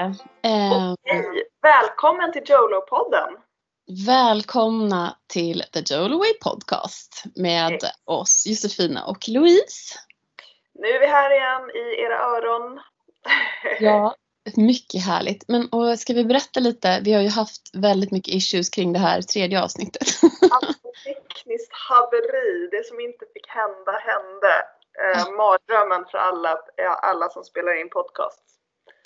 Eh! Välkommen till Jolo-podden! välkomna till The Jolaway Podcast med oss Josefina och Louise. Nu är vi här igen i era öron. Ja, mycket härligt. Men och ska vi berätta lite? Vi har ju haft väldigt mycket issues kring det här tredje avsnittet. Alltså tekniskt haveri. Det som inte fick hända hände. Eh, mardrömmen för alla, alla som spelar in podcast.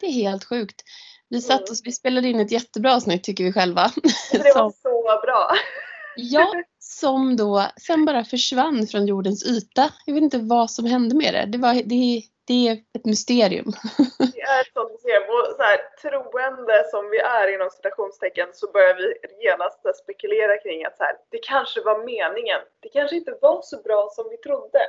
Det är helt sjukt. Vi satt och vi spelade in ett jättebra avsnitt tycker vi själva. Det var Som, så bra. ja, som då sen bara försvann från jordens yta. Jag vet inte vad som hände med det. Det, var, det, det är ett mysterium. Det är ett sånt museum. Och så här, troende som vi är inom citationstecken så börjar vi genast spekulera kring att så här, det kanske var meningen. Det kanske inte var så bra som vi trodde.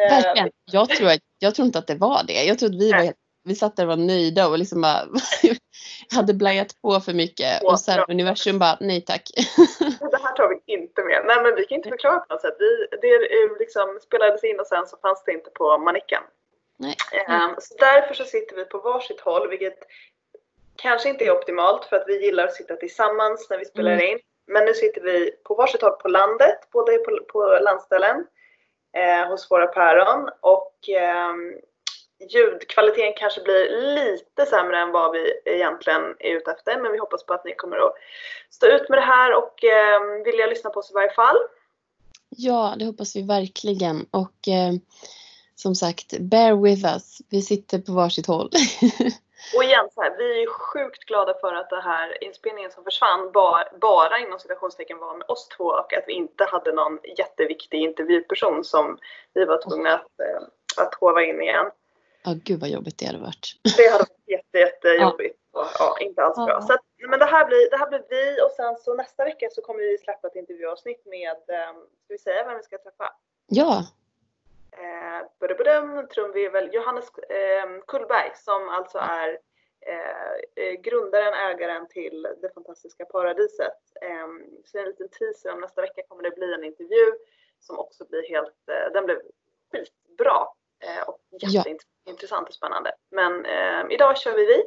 Eh, Verkligen. Jag tror, jag tror inte att det var det. Jag tror att vi var helt, vi satt där och var nöjda och liksom bara hade blajat på för mycket. Och sen universum bara, nej tack. Det här tar vi inte med. Nej men vi kan inte förklara på något sätt. Vi, det är liksom spelades in och sen så fanns det inte på manicken. Nej. Ehm, så därför så sitter vi på varsitt håll vilket kanske inte är optimalt för att vi gillar att sitta tillsammans när vi spelar Mm. in. Men nu sitter vi på varsitt håll på landet, båda på, på landställen eh, hos våra päron och ehm, ljudkvaliteten kanske blir lite sämre än vad vi egentligen är ute efter men vi hoppas på att ni kommer att stå ut med det här och eh, vilja lyssna på oss i varje fall. Ja, det hoppas vi verkligen. Och eh, som sagt, bear with us. Vi sitter på varsitt håll. Och igen, så här, vi är sjukt glada för att det här inspelningen som försvann bara, bara inom citationstecken var med oss två och att vi inte hade någon jätteviktig intervjuperson som vi var tvungna att, eh, att hova in igen. Ja, gud vad jobbigt det hade varit. Det hade varit jätte, jättejobbigt. Och, ja, inte alls bra. Ja. Så att, men det här, blir, det här blir vi och sen så nästa vecka så kommer vi släppa ett intervjuavsnitt med, eh, ska vi säga vem vi ska träffa? Ja, Eh, badabadum, trumvirvel, Johannes eh, Kullberg som alltså är eh, eh, grundaren, ägaren till det fantastiska paradiset. Eh, så en liten teaser om nästa vecka kommer det bli en intervju som också blir helt, eh, den blev skitbra eh, och Ja. jätteintressant och spännande. Men eh, idag kör vi vi.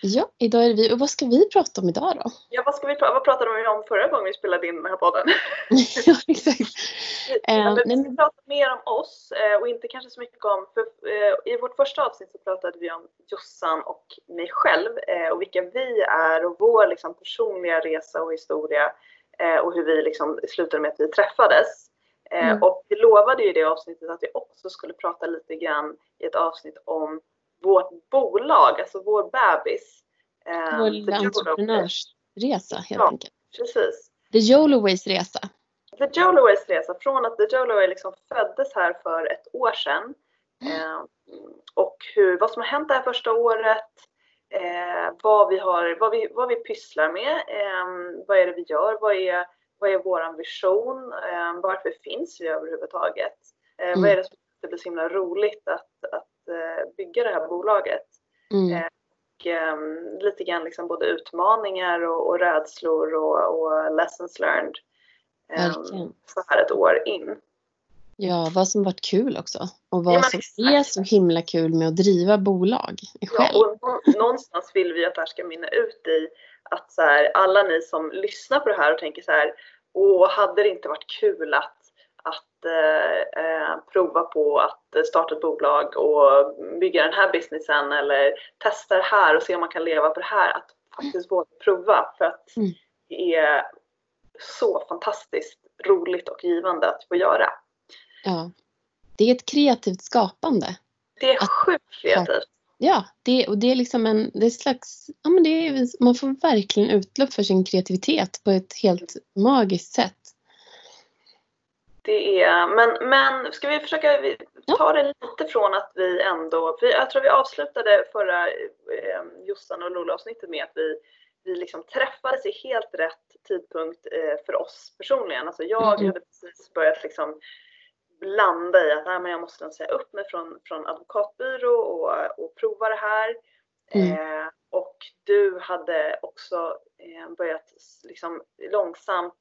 ja, idag är det vi. Och vad ska vi prata om idag då? Ja, vad, ska vi, pra- vad pratade vi om förra gången vi spelade in den här podden? ja, exakt. Eh, Ja, vi ska prata mer om oss eh, och inte kanske så mycket om, för eh, i vårt första avsnitt så pratade vi om Jossan och mig själv eh, och vilka vi är och vår liksom, personliga resa och historia eh, och hur vi liksom slutade med att vi träffades. Eh, Mm. Och vi lovade ju i det avsnittet att vi också skulle prata lite grann i ett avsnitt om vårt bolag, alltså vår bebis. eh, Vår Jolo. entreprenörsresa helt Ja. enkelt. Precis. The Joloways resa. The Joloways resa, från att The Joloway liksom föddes här för ett år sedan eh, och hur, vad som har hänt det här första året, eh, vad, vi har, vad, vi, vad vi pysslar med, eh, vad är det vi gör, vad är, vad är vår vision, eh, varför finns vi överhuvudtaget? Eh, Mm. Vad är det som det blir så himla roligt att, att eh, bygga det här bolaget? Mm. Eh, och, ehm, lite grann liksom både utmaningar och, och rädslor och, och lessons learned. ehm, så här ett år in. Ja, vad som varit kul också. Och Ja, vad men som exakt. är så himla kul med att driva bolag själv. Ja, och nå- någonstans vill vi att det här ska mynna ut i att så här, alla ni som lyssnar på det här och tänker så här, åh, hade det inte varit kul att, att eh, eh, prova på att starta ett bolag och bygga den här businessen eller testa det här och se om man kan leva på det här. Att faktiskt våga prova för att Mm. det är så fantastiskt roligt och givande att få göra. Ja. Det är ett kreativt skapande. Det är Att- sjukt kreativt. Ja, det, och det är liksom en, det är slags, ja men det är, man får verkligen utlopp för sin kreativitet på ett helt magiskt sätt. Det är, men, men ska vi försöka vi- ta det lite från att vi ändå, för jag tror vi avslutade förra eh, Jossan och Lola avsnittet med att vi, vi liksom träffades i helt rätt tidpunkt eh, för oss personligen. Alltså jag Mm. hade precis börjat liksom landa i att Nej, men jag måste säga upp mig från, från advokatbyrå och, och prova det här. Mm. Eh, och du hade också eh, börjat liksom långsamt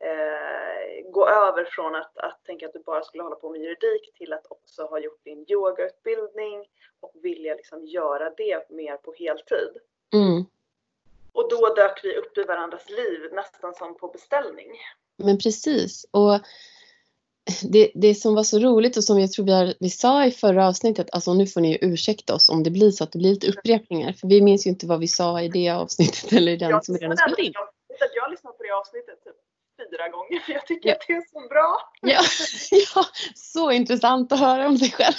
eh, gå över från att, att tänka att du bara skulle hålla på med juridik till att också ha gjort din yogautbildning och vilja liksom göra det mer på heltid. Mm. Och då dök vi upp i varandras liv nästan som på beställning. Men precis. Och det, det som var så roligt och som jag tror vi, har, vi sa i förra avsnittet, alltså nu får ni ju ursäkta oss om det blir så att det blir lite upprepningar. För vi minns ju inte vad vi sa i det avsnittet eller i den Jag, som redan spelade in. jag, jag har lyssnat på det avsnittet typ fyra gånger jag tycker att det är så bra. Ja, ja, så intressant att höra om sig själv.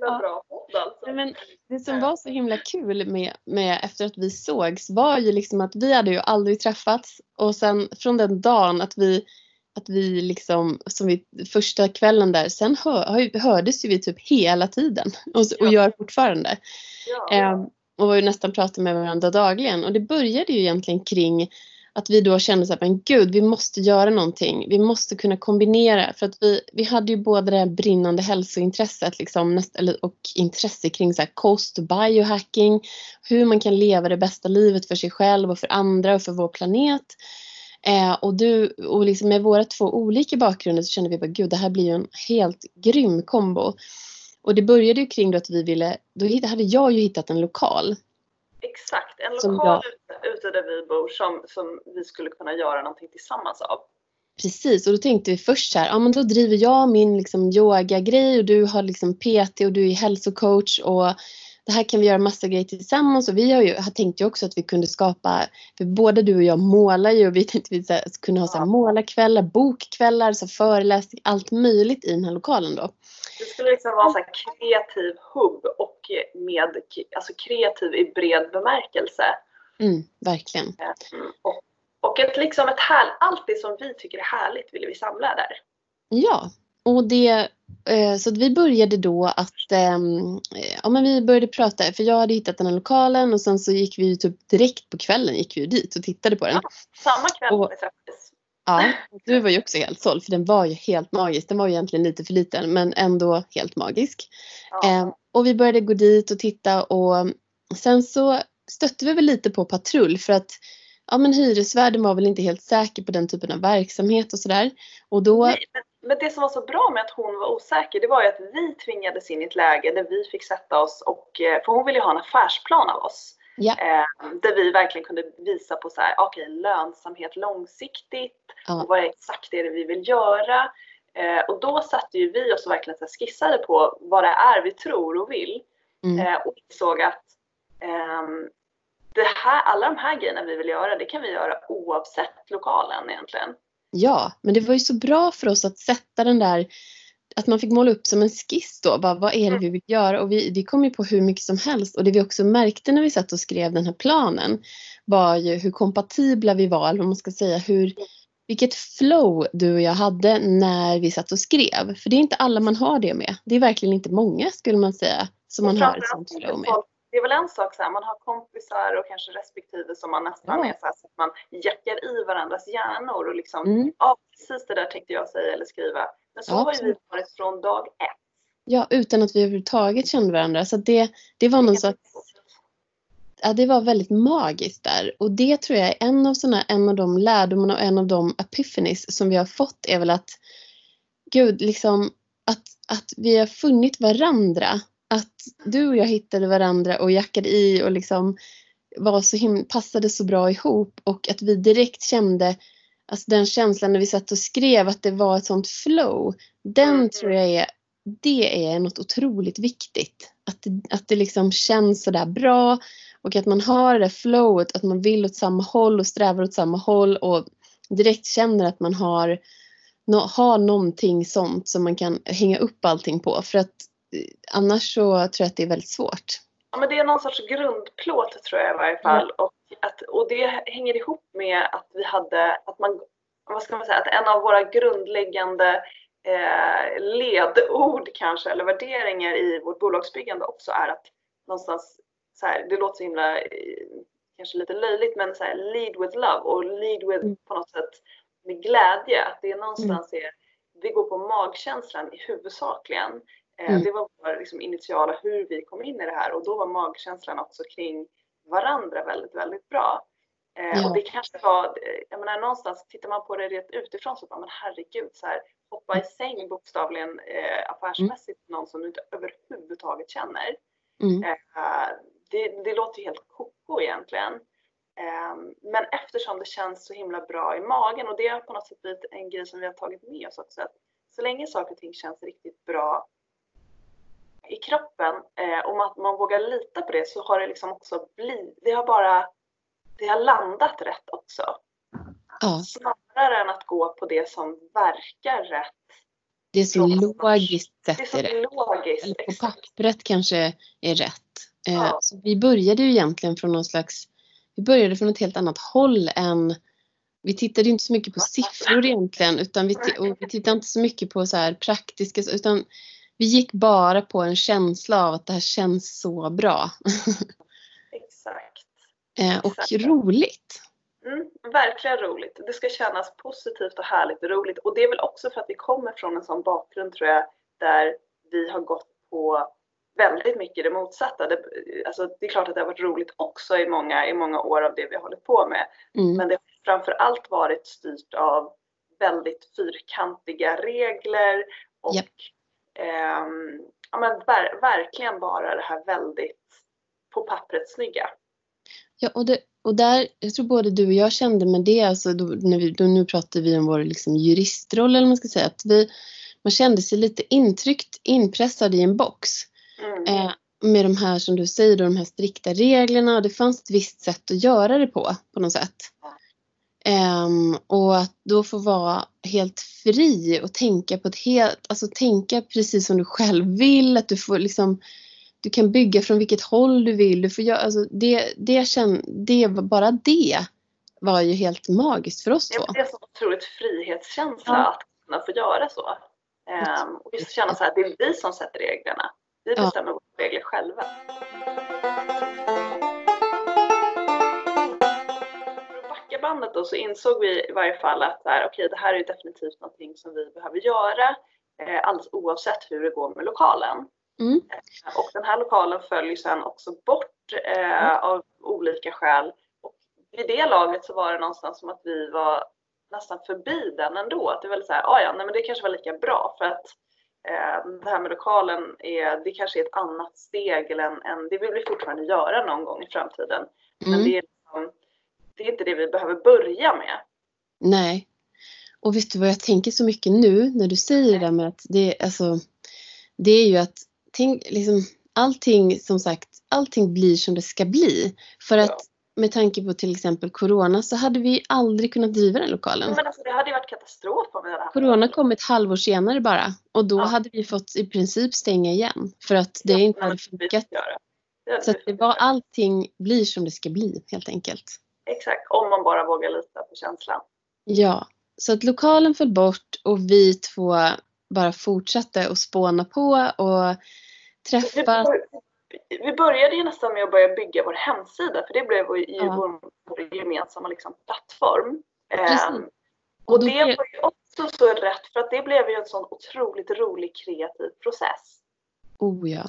Ja. bra alltså. Men det som var så himla kul med, med efter att vi sågs var ju liksom att vi hade ju aldrig träffats och sen från den dagen att vi att vi liksom, som vi, första kvällen där, sen hör, hördes ju vi typ hela tiden och, och Ja. gör fortfarande. Ja. Eh, och var ju nästan pratade med varandra dagligen. Och det började ju egentligen kring att vi då kände så här, men gud, vi måste göra någonting. Vi måste kunna kombinera. För att vi, vi hade ju både det här brinnande hälsointresset liksom, näst, eller, och intresse kring så här, kost biohacking. Hur man kan leva det bästa livet för sig själv och för andra och för vår planet. Eh, och du, och liksom med våra två olika bakgrunder så kände vi bara, gud, det här blir ju en helt grym kombo. Och det började ju kring då att vi ville, då hade jag ju hittat en lokal. Exakt, en lokal ute, ute där vi bor som, som vi skulle kunna göra någonting tillsammans av. Precis, och då tänkte vi först så här, ja men då driver jag min liksom yoga-grej och du har liksom PT och du är hälsocoach och det här kan vi göra massa grejer tillsammans och vi har ju, har tänkt ju också att vi kunde skapa, för både du och jag målar ju och vi tänkte vi så här, kunna ha så här målarkvällar, bokkvällar, så föreläsning, allt möjligt i den här lokalen då. Det skulle liksom vara en kreativ hubb och med, alltså kreativ i bred bemärkelse. Mm, verkligen. Mm. Och, och ett, liksom ett här, allt det som vi tycker är härligt vill vi samla där. Ja, och det, eh, så vi började då att, ehm, eh, ja men vi började prata, för jag hade hittat den här lokalen och sen så gick vi ju typ direkt på kvällen gick vi ju dit och tittade på den. Samma kväll Och- vi träffades. Ja, du var ju också helt såld för den var ju helt magisk. Den var ju egentligen lite för liten men ändå helt magisk. Ja. Eh, och vi började gå dit och titta och sen så stötte vi väl lite på patrull för att ja men hyresvärden var väl inte helt säker på den typen av verksamhet och sådär. Och då, Nej, men, men det som var så bra med att hon var osäker, det var ju att vi tvingades in i ett läge där vi fick sätta oss och, eh, för hon ville ju ha en affärsplan av oss. Ja. Eh, där vi verkligen kunde visa på så här, okej, lönsamhet långsiktigt Ja. och vad är exakt det är vi vill göra. Eh, och då satte ju vi oss och verkligen så skissade på vad det är vi tror och vill. Mm. Eh, och insåg att ehm, det här, alla de här grejerna vi vill göra, det kan vi göra oavsett lokalen egentligen. Ja, men det var ju så bra för oss att sätta den där, att man fick måla upp som en skiss då, bara, vad är det vi vill göra? Och vi, vi kom ju på hur mycket som helst och det vi också märkte när vi satt och skrev den här planen var ju hur kompatibla vi var, eller vad man ska säga, hur, vilket flow du och jag hade när vi satt och skrev. För det är inte alla man har det med. Det är verkligen inte många skulle man säga som man har ett sånt flow med. folk- Det är väl en sak så här, man har kompisar och kanske respektive som man nästan Ja. är så, här, så att man jackar i varandras hjärnor och liksom, Mm. ja precis det där tänkte jag säga eller skriva. Men så Ja, har ju vi varit från dag ett. Ja, utan att vi överhuvudtaget kände varandra. Så det, det var någon sorts ja, det var väldigt magiskt där. Och det tror jag är en av, såna, en av de lärdomarna och en av de epiphanies som vi har fått är väl att Gud, liksom att, att vi har funnit varandra. Att du och jag hittade varandra och jackade i och liksom var så him- passade så bra ihop och att vi direkt kände alltså den känslan när vi satt och skrev att det var ett sånt flow. Den Mm. tror jag är det är något otroligt viktigt. Att att det liksom känns sådär bra och att man har det där flowet, att man vill åt samma håll och strävar åt samma håll och direkt känner att man har, har någonting sånt som man kan hänga upp allting på. För att annars så tror jag att det är väldigt svårt. Ja, men det är någon sorts grundplåt tror jag i varje fall. Och, att, och det hänger ihop med att vi hade, att man, vad ska man säga, att en av våra grundläggande eh, ledord kanske, eller värderingar i vårt bolagsbyggande också är att någonstans, så här, det låter så himla, eh, kanske lite löjligt, men så här, lead with love och lead with Mm. på något sätt med glädje. Att det är någonstans är, vi går på magkänslan i huvudsakligen. Eh, Mm. Det var vår liksom, initiala hur vi kom in i det här och då var magkänslan också kring varandra väldigt, väldigt bra. Eh, Ja. Och det kanske var, eh, jag menar någonstans tittar man på det rätt utifrån så bara, men herregud, så här, hoppa i säng bokstavligen eh, affärsmässigt med någon som du inte överhuvudtaget känner. Mm. Eh, det, det låter ju helt koko egentligen. Ehm, men eftersom det känns så himla bra i magen och det har på något sätt blivit en grej som vi har tagit med oss också. Att så länge saker och ting känns riktigt bra i kroppen eh, och att man vågar lita på det så har det liksom också blivit, det har bara, det har landat rätt också. Ja. Snarare än att gå på det som verkar rätt. Det är så logiskt Det är sett så rätt. logiskt. Eller på pappret kanske är rätt. Eh, Ja. Så vi började ju egentligen från någon slags, vi började från ett helt annat håll än vi tittade inte så mycket på siffror egentligen utan vi, och vi tittade inte så mycket på så här praktiska utan vi gick bara på en känsla av att det här känns så bra Exakt. eh, och Exakt. roligt. Mm, verkligen roligt. Det ska kännas positivt och härligt och roligt. Och det är väl också för att vi kommer från en sån bakgrund tror jag, där vi har gått på väldigt mycket det motsatta. Det, alltså, det är klart att det har varit roligt också i många, i många år av det vi har hållit på med. Mm. Men det har framför allt varit styrt av väldigt fyrkantiga regler och Japp. Ehm, ja, men ver, verkligen bara det här väldigt på pappret snygga. Ja, och, det, och där, jag tror både du och jag kände med det, alltså då, när vi, då nu pratar vi om vår liksom juristroll eller man ska säga, att vi, man kände sig lite intryckt, inpressad i en box. Mm. Eh, med de här som du säger, då, de här strikta reglerna och det fanns ett visst sätt att göra det på, på något sätt. Ehm, och att då få vara helt fri och tänka på ett helt, alltså tänka precis som du själv vill, att du får liksom du kan bygga från vilket håll du vill. Du får göra, alltså det, det, känn, det, bara det var ju helt magiskt för oss Det två. är en så otroligt frihetskänsla Ja. att kunna få göra så. Ehm, och just känna så här, det är vi som sätter reglerna. Vi Ja. bestämmer våra regler själva. Bandet då så insåg vi i varje fall att här, okej, det här är definitivt någonting som vi behöver göra eh, alldeles oavsett hur det går med lokalen. Mm. Och den här lokalen föll ju sen också bort eh, av olika skäl. Och vid det laget så var det någonstans som att vi var nästan förbi den ändå. Att det var lite så här, ah, ja, nej, men det kanske var lika bra för att eh, det här med lokalen är, det kanske är ett annat steg eller en, en, det vill vi fortfarande göra någon gång i framtiden. Men Mm. det, är liksom, det är inte det vi behöver börja med. Nej. Och vet du vad jag tänker så mycket nu när du säger det där med att det, alltså, det är ju att tänk, liksom, allting som sagt, allting blir som det ska bli. För att med tanke på till exempel Corona så hade vi aldrig kunnat driva den lokalen. Men alltså, det hade ju varit katastrof om vi hade haft Corona kom ett halvår senare bara och då Ja. hade vi fått i princip stänga igen för att det Ja, inte hade funkat. Så att det var allting blir som det ska bli helt enkelt. Exakt, om man bara vågar lita på känslan. Ja, så att lokalen föll bort och vi två bara fortsatte att spåna på och bör- vi började ju nästan med att börja bygga vår hemsida för det blev ju Ja. vår, vår gemensamma liksom, plattform. Ehm, Och och det blev- var ju också så rätt för att det blev ju en sån otroligt rolig kreativ process. Oh ja.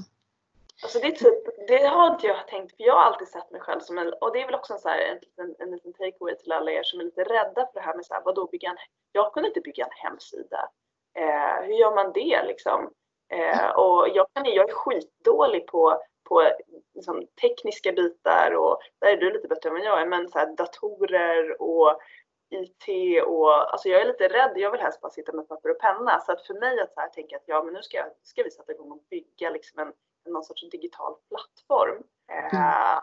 Alltså det, typ, det har inte jag tänkt, för jag har alltid sett mig själv som en, och det är väl också en, så här, en, liten, en liten takeaway till alla er som är lite rädda för det här med så här, vadå bygga en, jag kunde inte bygga en hemsida. Eh, hur gör man det liksom? Eh, och jag, kan, jag är skitdålig på, på liksom, tekniska bitar och där är du lite bättre än vad jag är, men så här, datorer och IT och alltså jag är lite rädd. Jag vill helst bara sitta med papper och penna. Så att för mig att så här tänka att ja, men nu ska, jag, ska vi sätta igång och bygga liksom en, någon sorts digital plattform. Eh,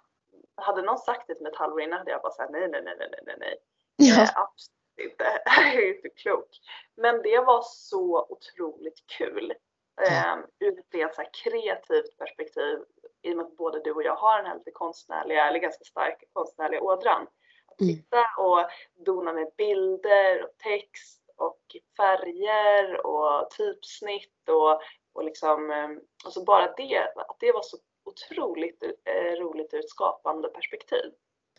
hade någon sagt det till mig ett halvår innan hade jag bara sagt nej, nej, nej, nej, nej, nej. ja. Eh, absolut inte. Jag är inte klok. Men det var så otroligt kul. Eh, ur ett så kreativt perspektiv. I och med att både du och jag har den här lite konstnärliga, eller ganska starka konstnärliga ådran. Att Mm. sitta och dona med bilder och text och färger och typsnitt och, och liksom, eh, alltså bara det, att det var så otroligt eh, roligt ur ett skapande perspektiv.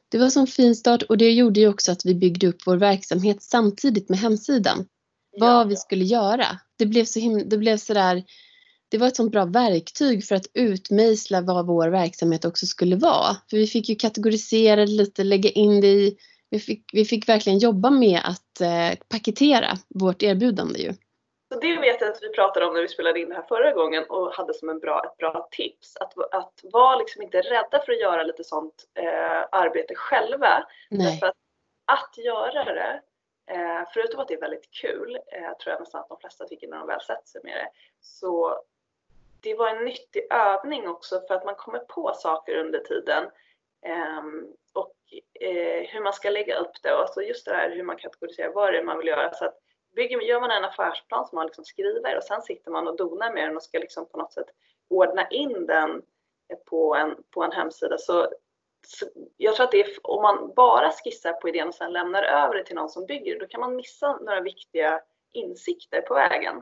Det var en fin start och det gjorde ju också att vi byggde upp vår verksamhet samtidigt med hemsidan. Vad vi skulle göra. Det blev så himla, det blev sådär, det var ett sånt bra verktyg för att utmejsla vad vår verksamhet också skulle vara. För vi fick ju kategorisera lite, lägga in det i, vi fick, vi fick verkligen jobba med att eh, paketera vårt erbjudande ju. Så det vet vet att vi pratade om när vi spelade in det här förra gången och hade som en bra, ett bra tips. Att, att vara liksom inte rädda för att göra lite sånt eh, arbete själva. Nej. Därför att, att göra det, eh, förutom att det är väldigt kul, eh, tror jag nästan att de flesta tycker när de väl sätter sig med det, så det var en nyttig övning också för att man kommer på saker under tiden. Ehm, och eh, hur man ska lägga upp det och alltså just det här hur man kategoriserar vad det är man vill göra. Så att bygger, gör man en affärsplan som man liksom skriver och sen sitter man och donar med den och ska liksom på något sätt ordna in den på en, på en hemsida så, så jag tror att det är, om man bara skissar på idén och sen lämnar över det till någon som bygger då kan man missa några viktiga insikter på vägen.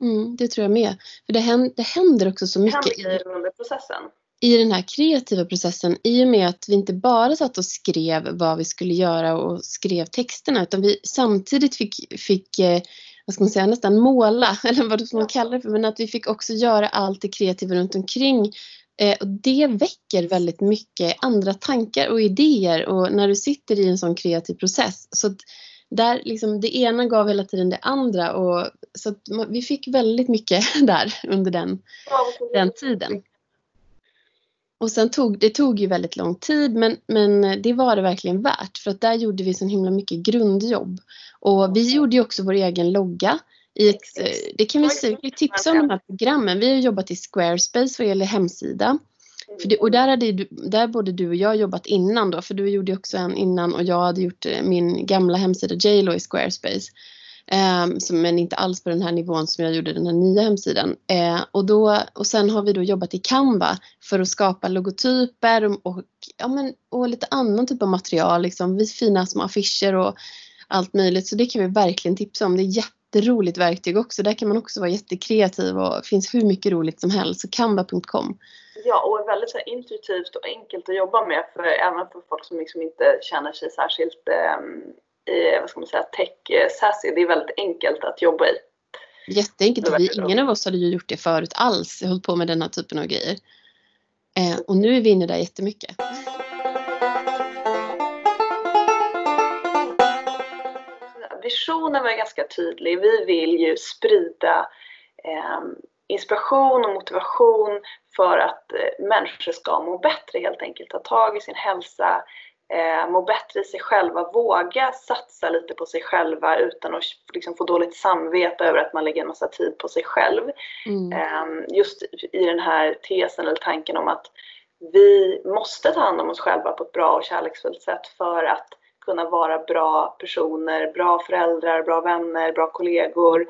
Mm, det tror jag med. För det händer, det händer också så Det mycket händer i, grejer under processen. I den här kreativa processen i och med att vi inte bara satt och skrev vad vi skulle göra och skrev texterna utan vi samtidigt fick, fick eh, vad ska man säga, nästan måla eller vad man kalla det för men att vi fick också göra allt det kreativa runt omkring. Eh, och det väcker väldigt mycket andra tankar och idéer och när du sitter i en sån kreativ process så där liksom det ena gav hela tiden det andra och så vi fick väldigt mycket där under den den tiden. Och sen tog det tog ju väldigt lång tid men, men det var det verkligen värt för att där gjorde vi så himla mycket grundjobb. Och vi gjorde ju också vår egen logga. I ett, eh, det kan vi vi tipsa om de här programmen. Vi har jobbat i Squarespace vad gäller hemsida. För det, och där hade där både du och jag jobbat innan då, för du gjorde ju också en innan och jag hade gjort eh, min gamla hemsida JLo i Squarespace. Ehm, som, men inte alls på den här nivån som jag gjorde den här nya hemsidan. Eh, och, då, och sen har vi då jobbat i Canva för att skapa logotyper och, och, ja, men, och lite annan typ av material. Liksom, vi fina små affischer och allt möjligt. Så det kan vi verkligen tipsa om. Det är jätteroligt verktyg också. Där kan man också vara jättekreativ och det finns hur mycket roligt som helst. Så canva.com. Ja, och är väldigt så intuitivt och enkelt att jobba med för även för folk som liksom inte känner sig särskilt eh, eh, vad ska man säga, tech-sassy. Det är väldigt enkelt att jobba i. Jätteenkelt. Vi, ingen av oss hade ju gjort det förut alls. Hållit på med den här typen av grejer. Eh, och nu är vi inne där jättemycket. Visionen var ganska tydlig. Vi vill ju sprida eh, inspiration och motivation för att eh, människor ska må bättre helt enkelt. Ta tag i sin hälsa, eh, må bättre i sig själva, våga satsa lite på sig själva utan att liksom, få dåligt samvete över att man lägger en massa tid på sig själv. Mm. Ehm, just i den här tesen eller tanken om att vi måste ta hand om oss själva på ett bra och kärleksfullt sätt för att kunna vara bra personer, bra föräldrar, bra vänner, bra kollegor,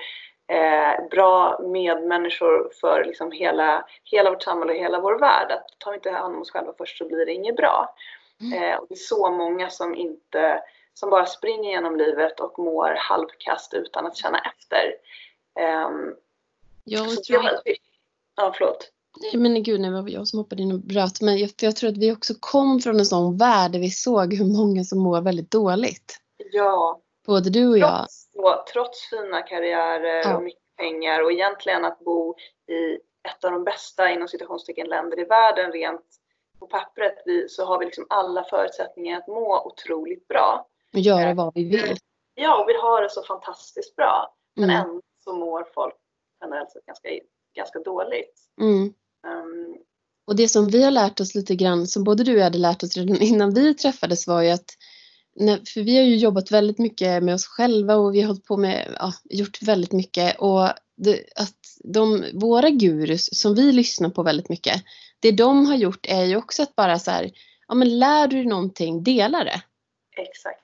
eh, bra medmänniskor för liksom hela, hela vårt samhälle och hela vår värld. Att tar vi inte hand om oss själva först så blir det inget bra. Eh, och det är så många som inte som bara springer genom livet och mår halvkast utan att känna efter. Ehm, Jag så tror det- Ja, förlåt. Nej men gud, nej, det var jag som hoppade in och bröt. Men jag, för jag tror att vi också kom från en sån värld där vi såg hur många som mår väldigt dåligt. Ja, Både du och jag. trots, trots fina karriärer Ja. och mycket pengar och egentligen att bo i ett av de bästa inom citationstecken länder i världen rent på pappret vi, så har vi liksom alla förutsättningar att må otroligt bra. Och göra vad vi vill. Ja, och vi har det så fantastiskt bra. Men Mm. ändå så mår folk generellt sett ganska, ganska dåligt. Mm. Ehm, Och det som vi har lärt oss lite grann, som både du och jag hade lärt oss redan innan vi träffades var ju att för vi har ju jobbat väldigt mycket med oss själva och vi har hållit på med, ja, gjort väldigt mycket och det, att de, våra gurus som vi lyssnar på väldigt mycket, det de har gjort är ju också att bara så här, ja men lär du dig någonting, dela det. exakt.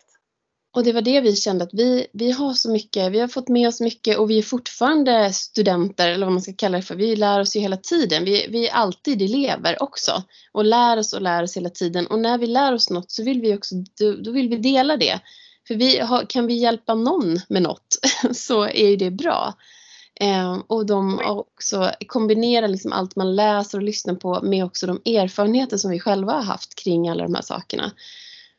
Och det var det vi kände att vi, vi har så mycket, vi har fått med oss mycket och vi är fortfarande studenter eller vad man ska kalla det för. Vi lär oss ju hela tiden. Vi, vi är alltid elever också och lär oss och lär oss hela tiden. Och när vi lär oss något så vill vi också, då, då vill vi dela det. För vi har, kan vi hjälpa någon med något så är ju det bra. Eh, och de har också kombinerar liksom allt man läser och lyssnar på med också de erfarenheter som vi själva har haft kring alla de här sakerna.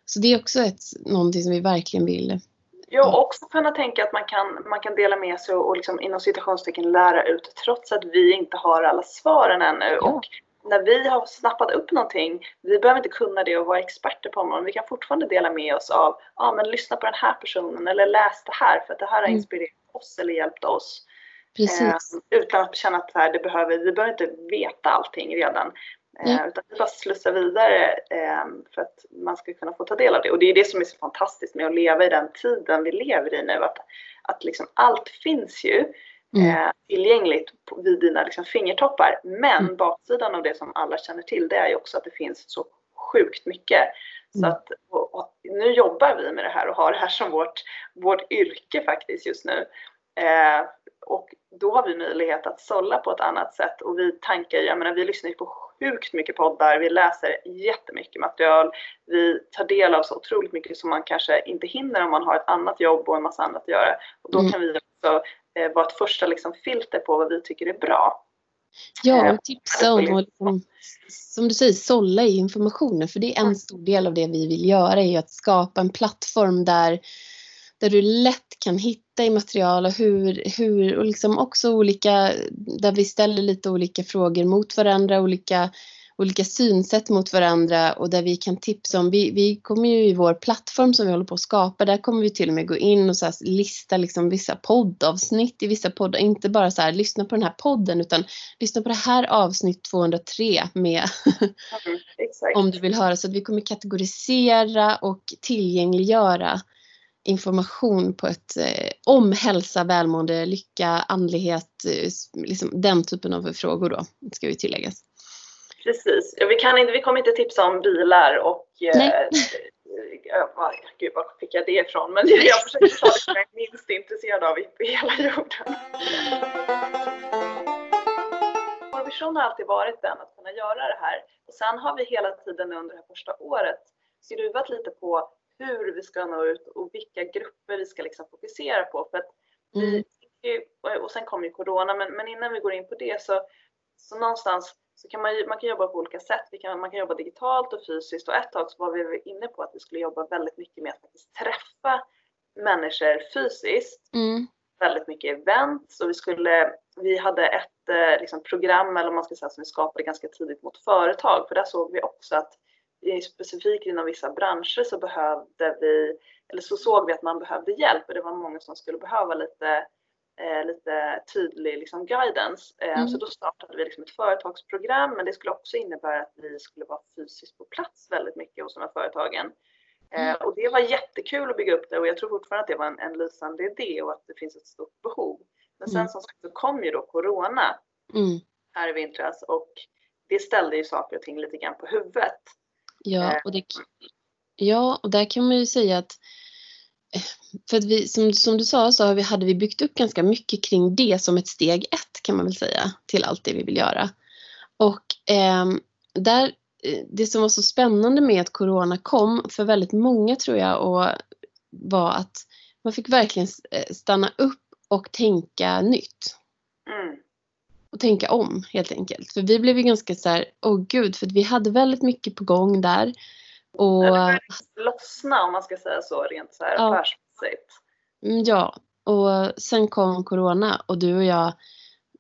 Så det är också ett, någonting som vi verkligen vill. Ja, och också kunna tänka att man kan, man kan dela med sig och liksom inom citationstecken lära ut trots att vi inte har alla svaren ännu. Ja. Och när vi har snappat upp någonting, vi behöver inte kunna det och vara experter på området. Vi kan fortfarande dela med oss av, ja men lyssna på den här personen eller läs det här för att det här har Mm. inspirerat oss eller hjälpt oss. Precis. Eh, utan att känna att här, det behöver, vi behöver inte veta allting redan. Eh, utan vi bara slussar vidare eh, för att man ska kunna få ta del av det. Och det är det som är så fantastiskt med att leva i den tiden vi lever i nu. Att, att liksom allt finns ju mm. tillgängligt vid dina liksom, fingertoppar. Men mm. baksidan av det som alla känner till det är ju också att det finns så sjukt mycket. Så mm. att, och, och, nu jobbar vi med det här och har det här som vårt, vårt yrke faktiskt just nu. Eh, och då har vi möjlighet att sålla på ett annat sätt och vi tankar, jag menar vi lyssnar ju på sjukt mycket poddar, vi läser jättemycket material, vi tar del av så otroligt mycket som man kanske inte hinner om man har ett annat jobb och en massa annat att göra. Och då mm. kan vi också eh, vara ett första liksom, filter på vad vi tycker är bra. Ja, och tipsa om och liksom, som du säger, sålla i informationen. För det är en stor del av det vi vill göra, är att skapa en plattform där, där du lätt kan hitta i material och hur, hur och liksom också olika, där vi ställer lite olika frågor mot varandra, olika olika synsätt mot varandra och där vi kan tipsa om, vi, vi kommer ju i vår plattform som vi håller på att skapa, där kommer vi till och med gå in och så lista liksom vissa poddavsnitt i vissa poddar, inte bara så här lyssna på den här podden utan lyssna på det här avsnitt 203 med mm, om du vill höra. Så att vi kommer kategorisera och tillgängliggöra information på ett, eh, om hälsa, välmående, lycka, andlighet, eh, liksom den typen av frågor då, ska vi tilläggas. Precis. Vi, kan inte, vi kommer inte tipsa om bilar och Nej. Eh, gud, var fick jag det ifrån? Men jag försöker ta det som jag är minst intresserad av i hela jorden. Vår vision har alltid varit den att kunna göra det här. Och sen har vi hela tiden under det här första året skruvat lite på hur vi ska nå ut och vilka grupper vi ska liksom fokusera på. För att vi, mm. och sen kommer ju Corona, men, men innan vi går in på det så, så någonstans så kan man, man kan jobba på olika sätt. Vi kan, man kan jobba digitalt och fysiskt och ett tag så var vi inne på att vi skulle jobba väldigt mycket med att faktiskt träffa människor fysiskt. Mm. Väldigt mycket events och vi, skulle, vi hade ett eh, liksom, program eller man ska säga som vi skapade ganska tidigt mot företag för där såg vi också att specifikt inom vissa branscher så behövde vi, eller så såg vi att man behövde hjälp och det var många som skulle behöva lite eh, lite tydlig liksom, guidance. Eh, mm. Så då startade vi liksom ett företagsprogram men det skulle också innebära att vi skulle vara fysiskt på plats väldigt mycket hos de här företagen. Eh, mm. och det var jättekul att bygga upp det och jag tror fortfarande att det var en, en lysande idé och att det finns ett stort behov. Men sen mm. som sagt så kom ju då Corona mm. här i vintras och det ställde ju saker och ting lite grann på huvudet. Ja, och det, ja, och där kan man ju säga att för att vi, som, som du sa så hade vi byggt upp ganska mycket kring det som ett steg ett kan man väl säga till allt det vi vill göra. Och eh, där, det som var så spännande med att Corona kom för väldigt många tror jag och var att man fick verkligen eh, stanna upp och tänka nytt. Och tänka om helt enkelt. För vi blev ju ganska så här, åh oh, gud, för vi hade väldigt mycket på gång där. Och, lossna om man ska säga så rent så här ja. affärsmässigt. Mm, ja, och sen kom Corona och du och jag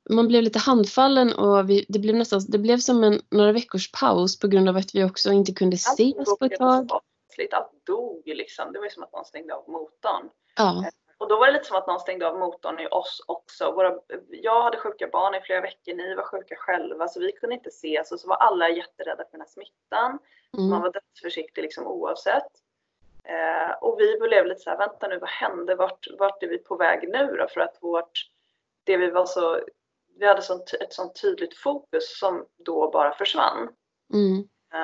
man blev lite handfallen och vi, det blev nästan det blev som en några veckors paus på grund av att vi också inte kunde ses på ett tag. Allt dog liksom. Det var som att någon stängde av motorn. Ja. Och då var det lite som att någon stängde av motorn i oss också. Våra, jag hade sjuka barn i flera veckor, ni var sjuka själva så vi kunde inte ses och så var alla jätterädda för den här smittan. Mm. Man var dödsförsiktig liksom oavsett. Eh, och vi blev lite så här, vänta nu vad hände? Vart, vart är vi på väg nu då? För att vårt, det vi var så, vi hade sånt, ett sånt tydligt fokus som då bara försvann. Mm.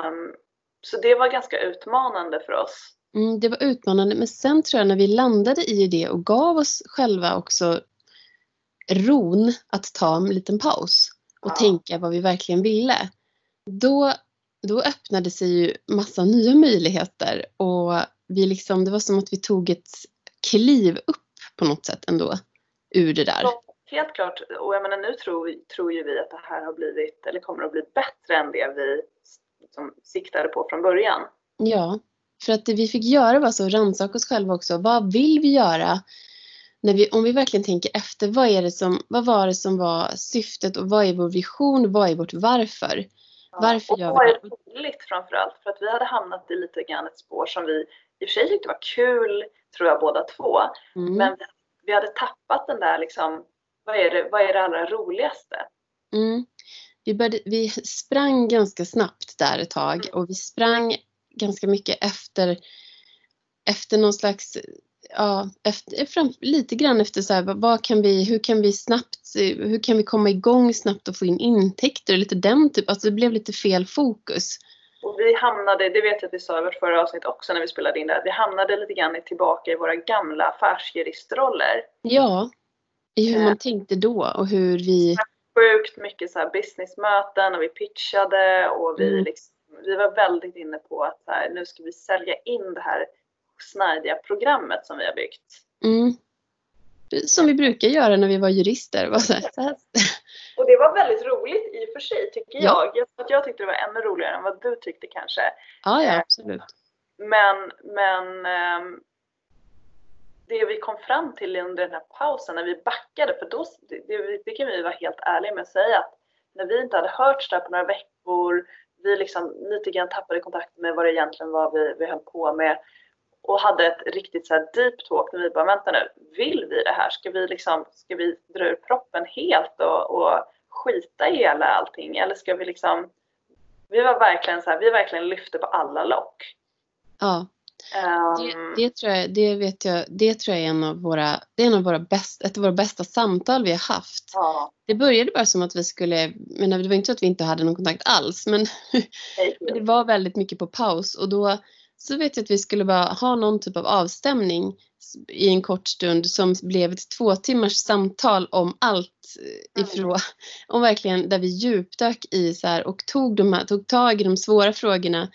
Um, så det var ganska utmanande för oss. Mm, det var utmanande men sen tror jag när vi landade i det och gav oss själva också ron att ta en liten paus och ja. tänka vad vi verkligen ville. Då, då öppnade sig ju massa nya möjligheter och vi liksom, det var som att vi tog ett kliv upp på något sätt ändå ur det där. Ja, helt klart. Och jag menar nu tror, tror ju vi att det här har blivit, eller kommer att bli bättre än det vi liksom siktade på från början. Ja, för att det vi fick göra var så att rannsaka oss själva också. Vad vill vi göra? När vi, om vi verkligen tänker efter, vad, är det som, vad var det som var syftet och vad är vår vision? Vad är vårt varför? Varför och gör vi det? Och roligt framförallt för att vi hade hamnat i lite grann ett spår som vi i och för sig tyckte var kul, tror jag båda två. Mm. Men vi hade tappat den där liksom, vad är det, vad är det allra roligaste? Mm. Vi, började, vi sprang ganska snabbt där ett tag Mm. och vi sprang ganska mycket efter, efter någon slags Ja, efter, fram, lite grann efter så här, vad, vad kan vi, hur kan vi snabbt, hur kan vi komma igång snabbt och få in intäkter, lite den typ, alltså det blev lite fel fokus. Och vi hamnade, det vet jag att vi sa i vårt förra avsnitt också när vi spelade in det, vi hamnade lite grann tillbaka i våra gamla affärsjuristroller. Ja, i hur Eh. man tänkte då och hur vi, Sjukt mycket så här businessmöten och vi pitchade och vi, Mm. liksom, vi var väldigt inne på att här, nu ska vi sälja in det här snajdiga programmet som vi har byggt. mm, som vi brukar göra när vi var jurister. Var så här. Och det var väldigt roligt i och för sig tycker Ja. jag. Jag, jag tyckte det var ännu roligare än vad du tyckte kanske. Ja, ja, absolut. Men, men ehm, det vi kom fram till under den här pausen när vi backade, för då, det, det, det kan vi vara helt ärliga med att säga att när vi inte hade hört där på några veckor, vi liksom lite grann tappade kontakten med vad det egentligen var vi, vi höll på med och hade ett riktigt så här deep talk när vi bara vänta nu, vill vi det här? Ska vi liksom, ska vi dra ur proppen helt och, och skita i hela allting eller ska vi liksom vi var verkligen så här, vi verkligen lyfte på alla lock. Ja, det, Ehm, det, tror jag, det vet jag, det tror jag är en av våra, det är en av våra bästa, ett av våra bästa samtal vi har haft. ja, Det började bara som att vi skulle, men det var inte så att vi inte hade någon kontakt alls, men. Men det var väldigt mycket på paus och då så vet jag att vi skulle bara ha någon typ av avstämning i en kort stund som blev ett två timmars samtal om allt eh, ifrån, om verkligen där vi djupdök i så här och tog, de här, tog tag i de svåra frågorna.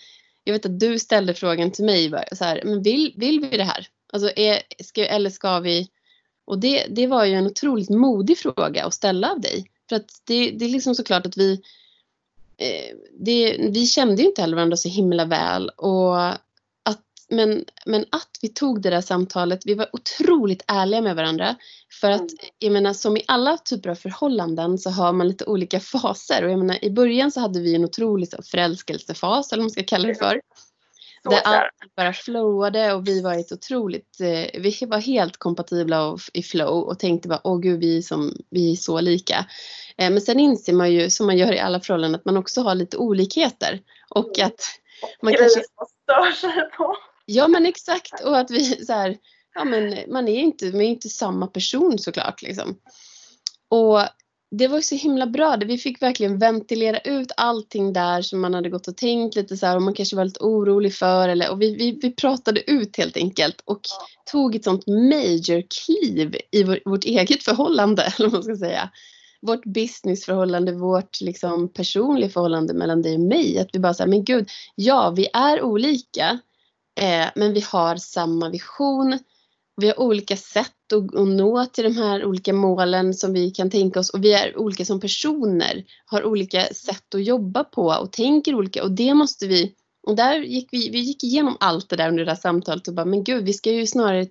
Jag vet att du ställde frågan till mig så här, men vill, vill vi det här? Alltså är, ska, eller ska vi? Och det, det var ju en otroligt modig fråga att ställa av dig. För att det, det är liksom såklart att vi eh, det, vi kände ju inte heller varandra så himla väl. Och men, men att vi tog det där samtalet, vi var otroligt ärliga med varandra. För att Mm. jag menar som i alla typer av förhållanden så har man lite olika faser. Och jag menar i början så hade vi en otrolig så, förälskelsefas eller vad man ska kalla det för. Så Där allt bara flowade och vi var ett otroligt, eh, vi var helt kompatibla och, i flow och tänkte bara åh gud vi är, som, vi är så lika. Eh, men sen inser man ju som man gör i alla förhållanden att man också har lite olikheter. Och Mm. att man kanske, stör sig på. Ja men exakt och att vi så här, ja men man är inte, man är inte samma person såklart liksom. Och det var ju så himla bra. Vi fick verkligen ventilera ut allting där som man hade gått och tänkt lite så här och man kanske var lite orolig för. Eller, och vi, vi, vi pratade ut helt enkelt och tog ett sånt major kliv i vår, vårt eget förhållande. Eller vad man ska säga. Vårt businessförhållande, vårt liksom personliga förhållande mellan dig och mig. Att vi bara säger men gud, ja vi är olika. Eh, men vi har samma vision. Vi har olika sätt att, att nå till de här olika målen som vi kan tänka oss och vi är olika som personer, har olika sätt att jobba på och tänker olika och det måste vi, och där gick vi, vi gick igenom allt det där under det där samtalet och bara men gud vi ska ju snarare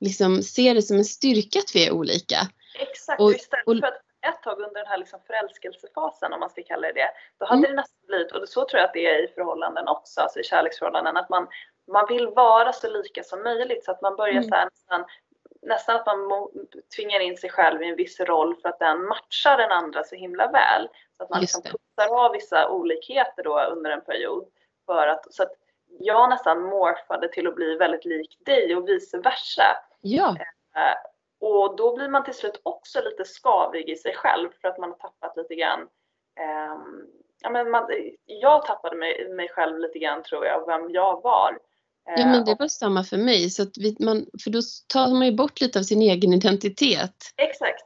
liksom se det som en styrka att vi är olika. Exakt, Och- istället och- för att ett tag under den här liksom förälskelsefasen, om man ska kalla det det, då hade Mm. det nästan blivit, och så tror jag att det är i förhållanden också, alltså i kärleksförhållanden, att man, man vill vara så lika som möjligt så att man börjar Mm. så här, nästan, nästan att man tvingar in sig själv i en viss roll för att den matchar den andra så himla väl. Så att man liksom putsar av vissa olikheter då under en period. För att, så att jag nästan morfade till att bli väldigt lik dig och vice versa. Ja, Eh, Och då blir man till slut också lite skavig i sig själv för att man har tappat lite grann ehm, ja, men man, jag tappade mig, mig själv lite grann tror jag, vem jag var. Eh, ja men det var samma för mig så att vi, man, för då tar man ju bort lite av sin egen identitet. Exakt.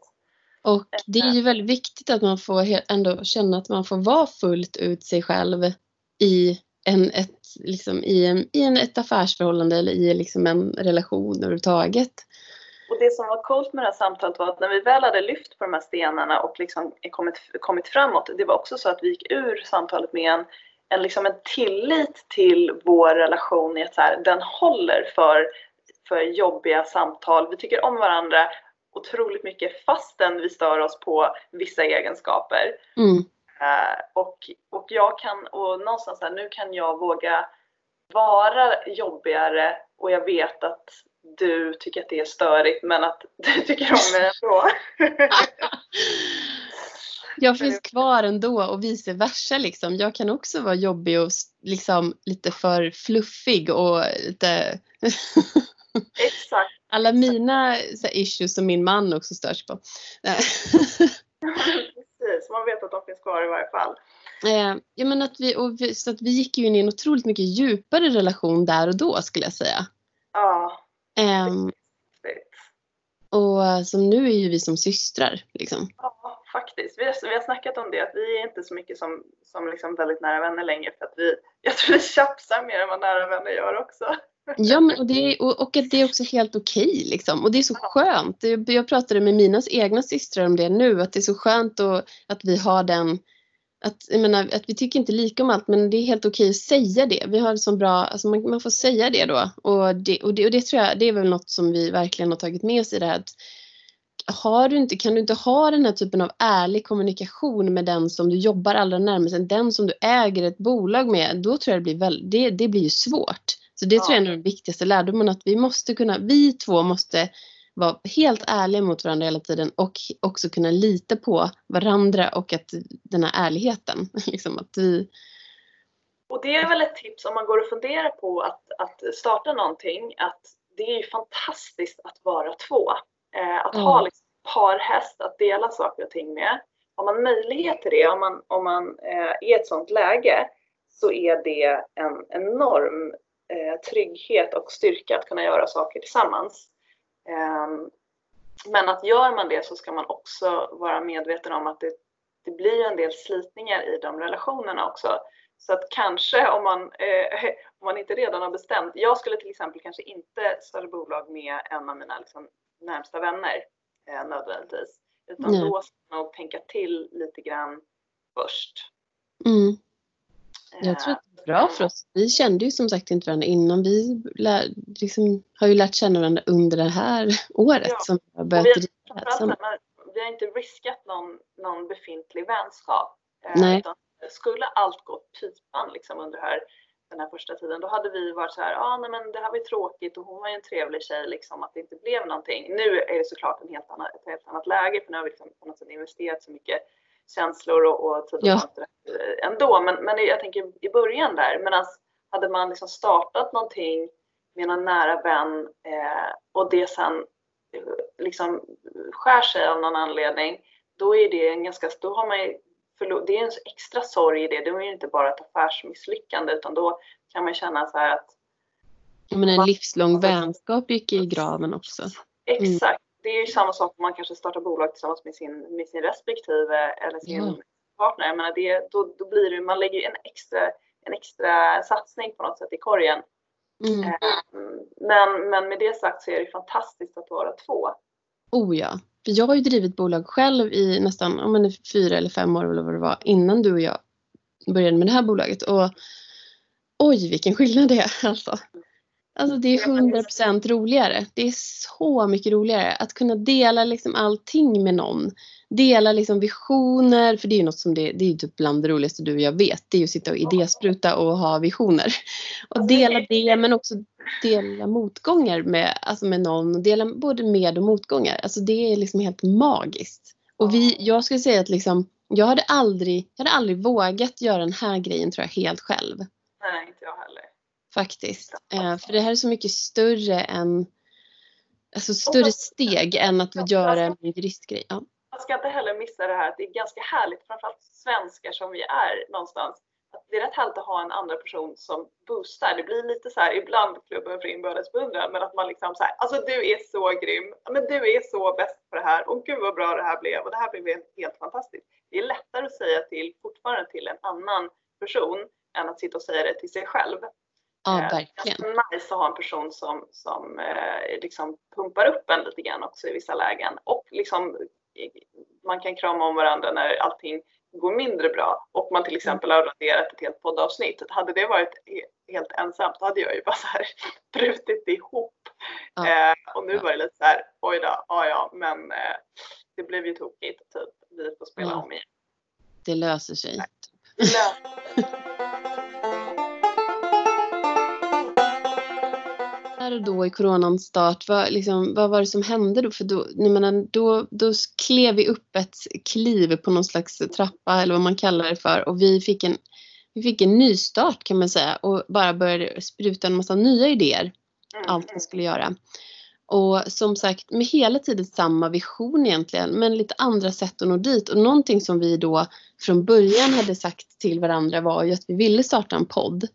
Och det är ju väldigt viktigt att man får ändå känna att man får vara fullt ut sig själv i, en, ett, liksom, i, en, i en, ett affärsförhållande eller i liksom en relation överhuvudtaget. Och det som var coolt med det här samtalet var att när vi väl hade lyft på de här stenarna och liksom kommit, kommit framåt, det var också så att vi gick ur samtalet med en, en, liksom en tillit till vår relation i att så här, den håller för, för jobbiga samtal. Vi tycker om varandra otroligt mycket fastän vi stör oss på vissa egenskaper. Mm. Eh, och, och jag kan, och någonstans här, nu kan jag våga vara jobbigare och jag vet att du tycker att det är störigt men att du tycker om mig ändå. Jag finns kvar ändå och vice versa liksom. Jag kan också vara jobbig och liksom lite för fluffig och lite... Exakt. Alla mina så här, issues som min man också störs på. Precis, man vet att de finns kvar i varje fall. Eh, ja, men att vi, och vi, så att vi gick ju in i en otroligt mycket djupare relation där och då skulle jag säga. Ja. Ehm, och som nu är ju vi som systrar. Liksom. Ja, faktiskt. Vi har, vi har snackat om det, att vi är inte så mycket som, som liksom väldigt nära vänner längre. För att vi, jag tror vi tjafsar mer än vad nära vänner gör också. Ja, men, och, det är, och, och det är också helt okej. Okay, liksom. Och det är så skönt. Jag pratade med mina egna systrar om det nu, att det är så skönt och, att vi har den att, jag menar, att vi tycker inte lika om allt men det är helt okej att säga det. Vi har så bra, alltså man, man, får säga det då. Och det, och, det, och det tror jag, det är väl något som vi verkligen har tagit med oss i det här. Att har du inte, kan du inte ha den här typen av ärlig kommunikation med den som du jobbar allra närmast, den som du äger ett bolag med, då tror jag det blir, väl, det, det blir ju svårt. Så det ja. tror jag är den viktigaste lärdomen, att vi måste kunna, vi två måste vara helt ärliga mot varandra hela tiden och också kunna lita på varandra och att den här ärligheten. Liksom att vi... Och det är väl ett tips om man går och funderar på att, att starta någonting, att det är ju fantastiskt att vara två. Eh, att mm. ha liksom parhäst att dela saker och ting med. Har man möjlighet till det, om man, om man eh, är i ett sådant läge, så är det en enorm eh, trygghet och styrka att kunna göra saker tillsammans. Ehm, men att gör man det så ska man också vara medveten om att det, det blir en del slitningar i de relationerna också. Så att kanske om man, eh, om man inte redan har bestämt. Jag skulle till exempel kanske inte starta bolag med en av mina liksom, närmsta vänner eh, nödvändigtvis. Utan Nej. då ska man nog tänka till lite grann först. Mm. Jag tror att det är bra för oss. Vi kände ju som sagt inte varandra innan. Vi lär, liksom, har ju lärt känna varandra under det här året ja. som har börjat vi, har, vi har inte riskat någon, någon befintlig vänskap. Eh, Nej. Skulle allt gå pipan liksom under här, den här första tiden, då hade vi varit så här, ah, nej, men det här var ju tråkigt och hon var ju en trevlig tjej, liksom, att det inte blev någonting. Nu är det såklart en helt annan, ett helt annat läge, för nu har vi liksom på något sätt investerat så mycket känslor och, och tid och ja. ändå. Men, men jag tänker i början där, medan hade man liksom startat någonting med någon nära vän eh, och det sen eh, liksom skär sig av någon anledning, då är det en ganska, då har man ju det är en extra sorg i det. Det är ju inte bara ett affärsmisslyckande utan då kan man känna så här att... Ja, men en livslång vänskap gick i graven också. Mm. Exakt det är ju samma sak om man kanske startar bolag tillsammans med sin, med sin respektive eller sin mm. partner. Jag menar det, då, då blir det, man lägger en extra, en extra satsning på något sätt i korgen. Mm. Ehm, men, men med det sagt så är det fantastiskt att vara två. Oh ja. För jag har ju drivit bolag själv i nästan om man fyra eller fem år eller vad det var innan du och jag började med det här bolaget. Och oj vilken skillnad det är alltså. Alltså det är hundra procent roligare. Det är så mycket roligare att kunna dela liksom allting med någon. Dela liksom visioner, för det är ju något som det, det är typ bland det roligaste du och jag vet. Det är ju att sitta och idéspruta och ha visioner. Och dela det men också dela motgångar med, alltså med någon. Dela både med och motgångar. Alltså det är liksom helt magiskt. Och vi, jag skulle säga att liksom, jag hade aldrig, jag hade aldrig vågat göra den här grejen tror jag helt själv. Nej, inte jag heller. Faktiskt. Eh, för det här är så mycket större än Alltså större steg än att göra en juristgrej. Ja. Man ska inte heller missa det här att det är ganska härligt, framförallt svenskar som vi är någonstans, att det är rätt härligt att ha en andra person som boostar. Det blir lite så här ibland klubben för inbördes beundran, men att man liksom så här, alltså du är så grym, men du är så bäst på det här och gud vad bra det här blev och det här blev helt fantastiskt. Det är lättare att säga till, fortfarande till en annan person än att sitta och säga det till sig själv. Ja, eh, verkligen. Det är nice att ha en person som, som eh, liksom pumpar upp en lite grann också i vissa lägen. Och liksom, man kan krama om varandra när allting går mindre bra och man till exempel har raderat ett helt poddavsnitt. Hade det varit helt ensamt hade jag ju bara så här brutit ihop. Ja. Eh, och nu ja. var det lite så här, oj då, ja ja, men eh, det blev ju tokigt. Typ. Vi får spela ja. om igen. Det löser sig. Det löser sig. där och då i coronans start, vad, liksom, vad var det som hände då? För då, menar, då, då klev vi upp ett kliv på någon slags trappa eller vad man kallar det för och vi fick en, vi fick en nystart kan man säga och bara började spruta en massa nya idéer. Mm. Allt vi skulle göra. Och som sagt med hela tiden samma vision egentligen men lite andra sätt att nå dit och någonting som vi då från början hade sagt till varandra var ju att vi ville starta en podd.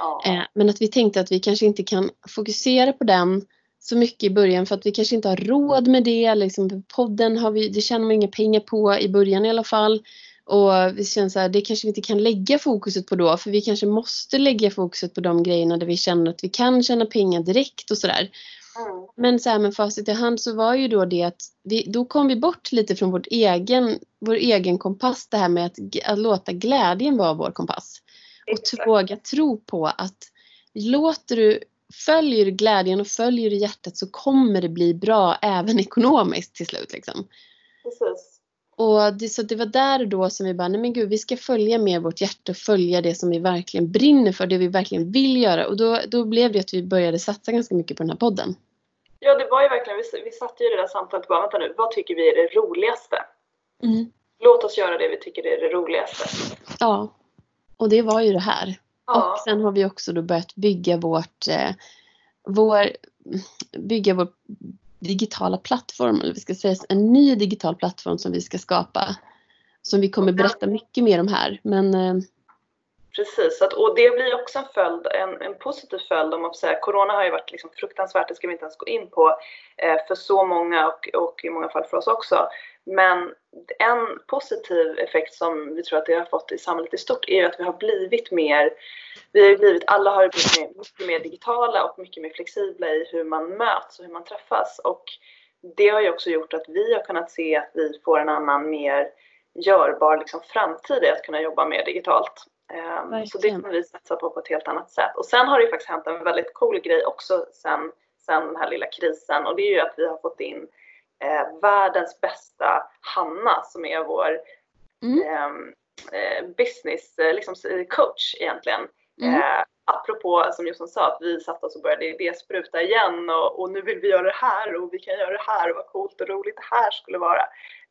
Ja. Eh, men att vi tänkte att vi kanske inte kan fokusera på den så mycket i början för att vi kanske inte har råd med det. Liksom, podden har vi, det tjänar man inga pengar på i början i alla fall. Och vi känner så här, det kanske vi inte kan lägga fokuset på då för vi kanske måste lägga fokuset på de grejerna där vi känner att vi kan tjäna pengar direkt och sådär. Mm. Men så här med facit i hand så var ju då det att vi, då kom vi bort lite från vårt egen, vår egen kompass det här med att, att låta glädjen vara vår kompass. Och våga tro på att låter du, följer du glädjen och följer du hjärtat så kommer det bli bra även ekonomiskt till slut. Liksom. Precis. Och det, så det var där och då som vi bara, nej men gud vi ska följa med vårt hjärta och följa det som vi verkligen brinner för, det vi verkligen vill göra. Och då, då blev det att vi började satsa ganska mycket på den här podden. Ja det var ju verkligen, vi, vi satte ju det där samtalet bara, vänta nu, vad tycker vi är det roligaste? Mm. Låt oss göra det vi tycker är det roligaste. Ja. Och det var ju det här. Ja. Och sen har vi också då börjat bygga vårt, eh, vår, bygga vår digitala plattform, eller vi ska säga en ny digital plattform som vi ska skapa. Som vi kommer berätta mycket mer om här. Men, eh, Precis, att, och det blir också en följd, en, en positiv följd om man får säga. Corona har ju varit liksom fruktansvärt, det ska vi inte ens gå in på, eh, för så många och, och i många fall för oss också. Men en positiv effekt som vi tror att det har fått i samhället i stort är att vi har blivit mer, vi har blivit, alla har blivit mycket mer digitala och mycket mer flexibla i hur man möts och hur man träffas. Och det har ju också gjort att vi har kunnat se att vi får en annan mer görbar liksom, framtid i att kunna jobba mer digitalt. Um, så det kommer vi satsa på på ett helt annat sätt. Och sen har det ju faktiskt hänt en väldigt cool grej också sen, sen den här lilla krisen och det är ju att vi har fått in eh, världens bästa Hanna som är vår mm. Ehm, eh, business eh, liksom, coach egentligen. Mm. Eh, apropå som Jossan sa att vi satt oss och började idéspruta igen och, och, nu vill vi göra det här och vi kan göra det här och vad coolt och roligt det här skulle vara.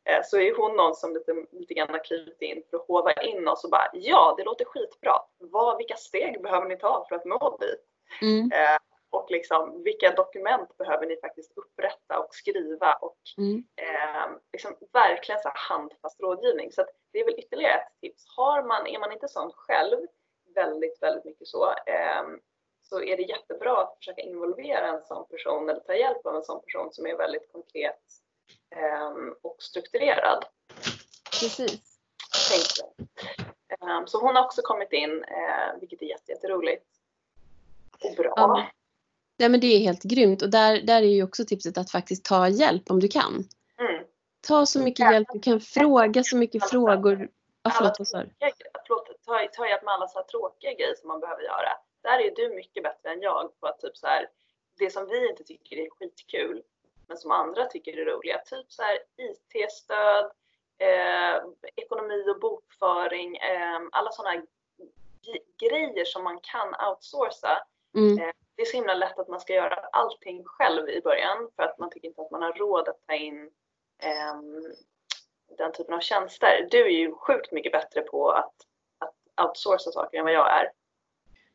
Eh, så är hon någon som lite, lite grann har klivit in för att hova in oss och bara ja, det låter skitbra. Vad, vilka steg behöver ni ta för att nå dit? Mm. Eh, och liksom, vilka dokument behöver ni faktiskt upprätta och skriva och mm. eh, liksom, verkligen så handfast rådgivning. Så det är väl ytterligare ett tips. Har man, är man inte sån själv, väldigt, väldigt mycket så, eh, så är det jättebra att försöka involvera en sån person eller ta hjälp av en sån person som är väldigt konkret eh, och strukturerad. Precis. Eh, så hon har också kommit in, eh, vilket är jätteroligt. Och bra. Ja. Nej men det är helt grymt och där, där är ju också tipset att faktiskt ta hjälp om du kan. Mm. Ta så mycket hjälp du kan, fråga så mycket frågor. Ah, förlåt, vad sa ta, ta hjälp med alla så här tråkiga grejer som man behöver göra. Där är du mycket bättre än jag på att typ så här, det som vi inte tycker är skitkul men som andra tycker är roliga. Typ så här IT-stöd, eh, ekonomi och bokföring, eh, alla sådana grejer som man kan outsourca. Mm. Eh, det är så himla lätt att man ska göra allting själv i början för att man tycker inte att man har råd att ta in um, den typen av tjänster. Du är ju sjukt mycket bättre på att, att outsourca saker än vad jag är.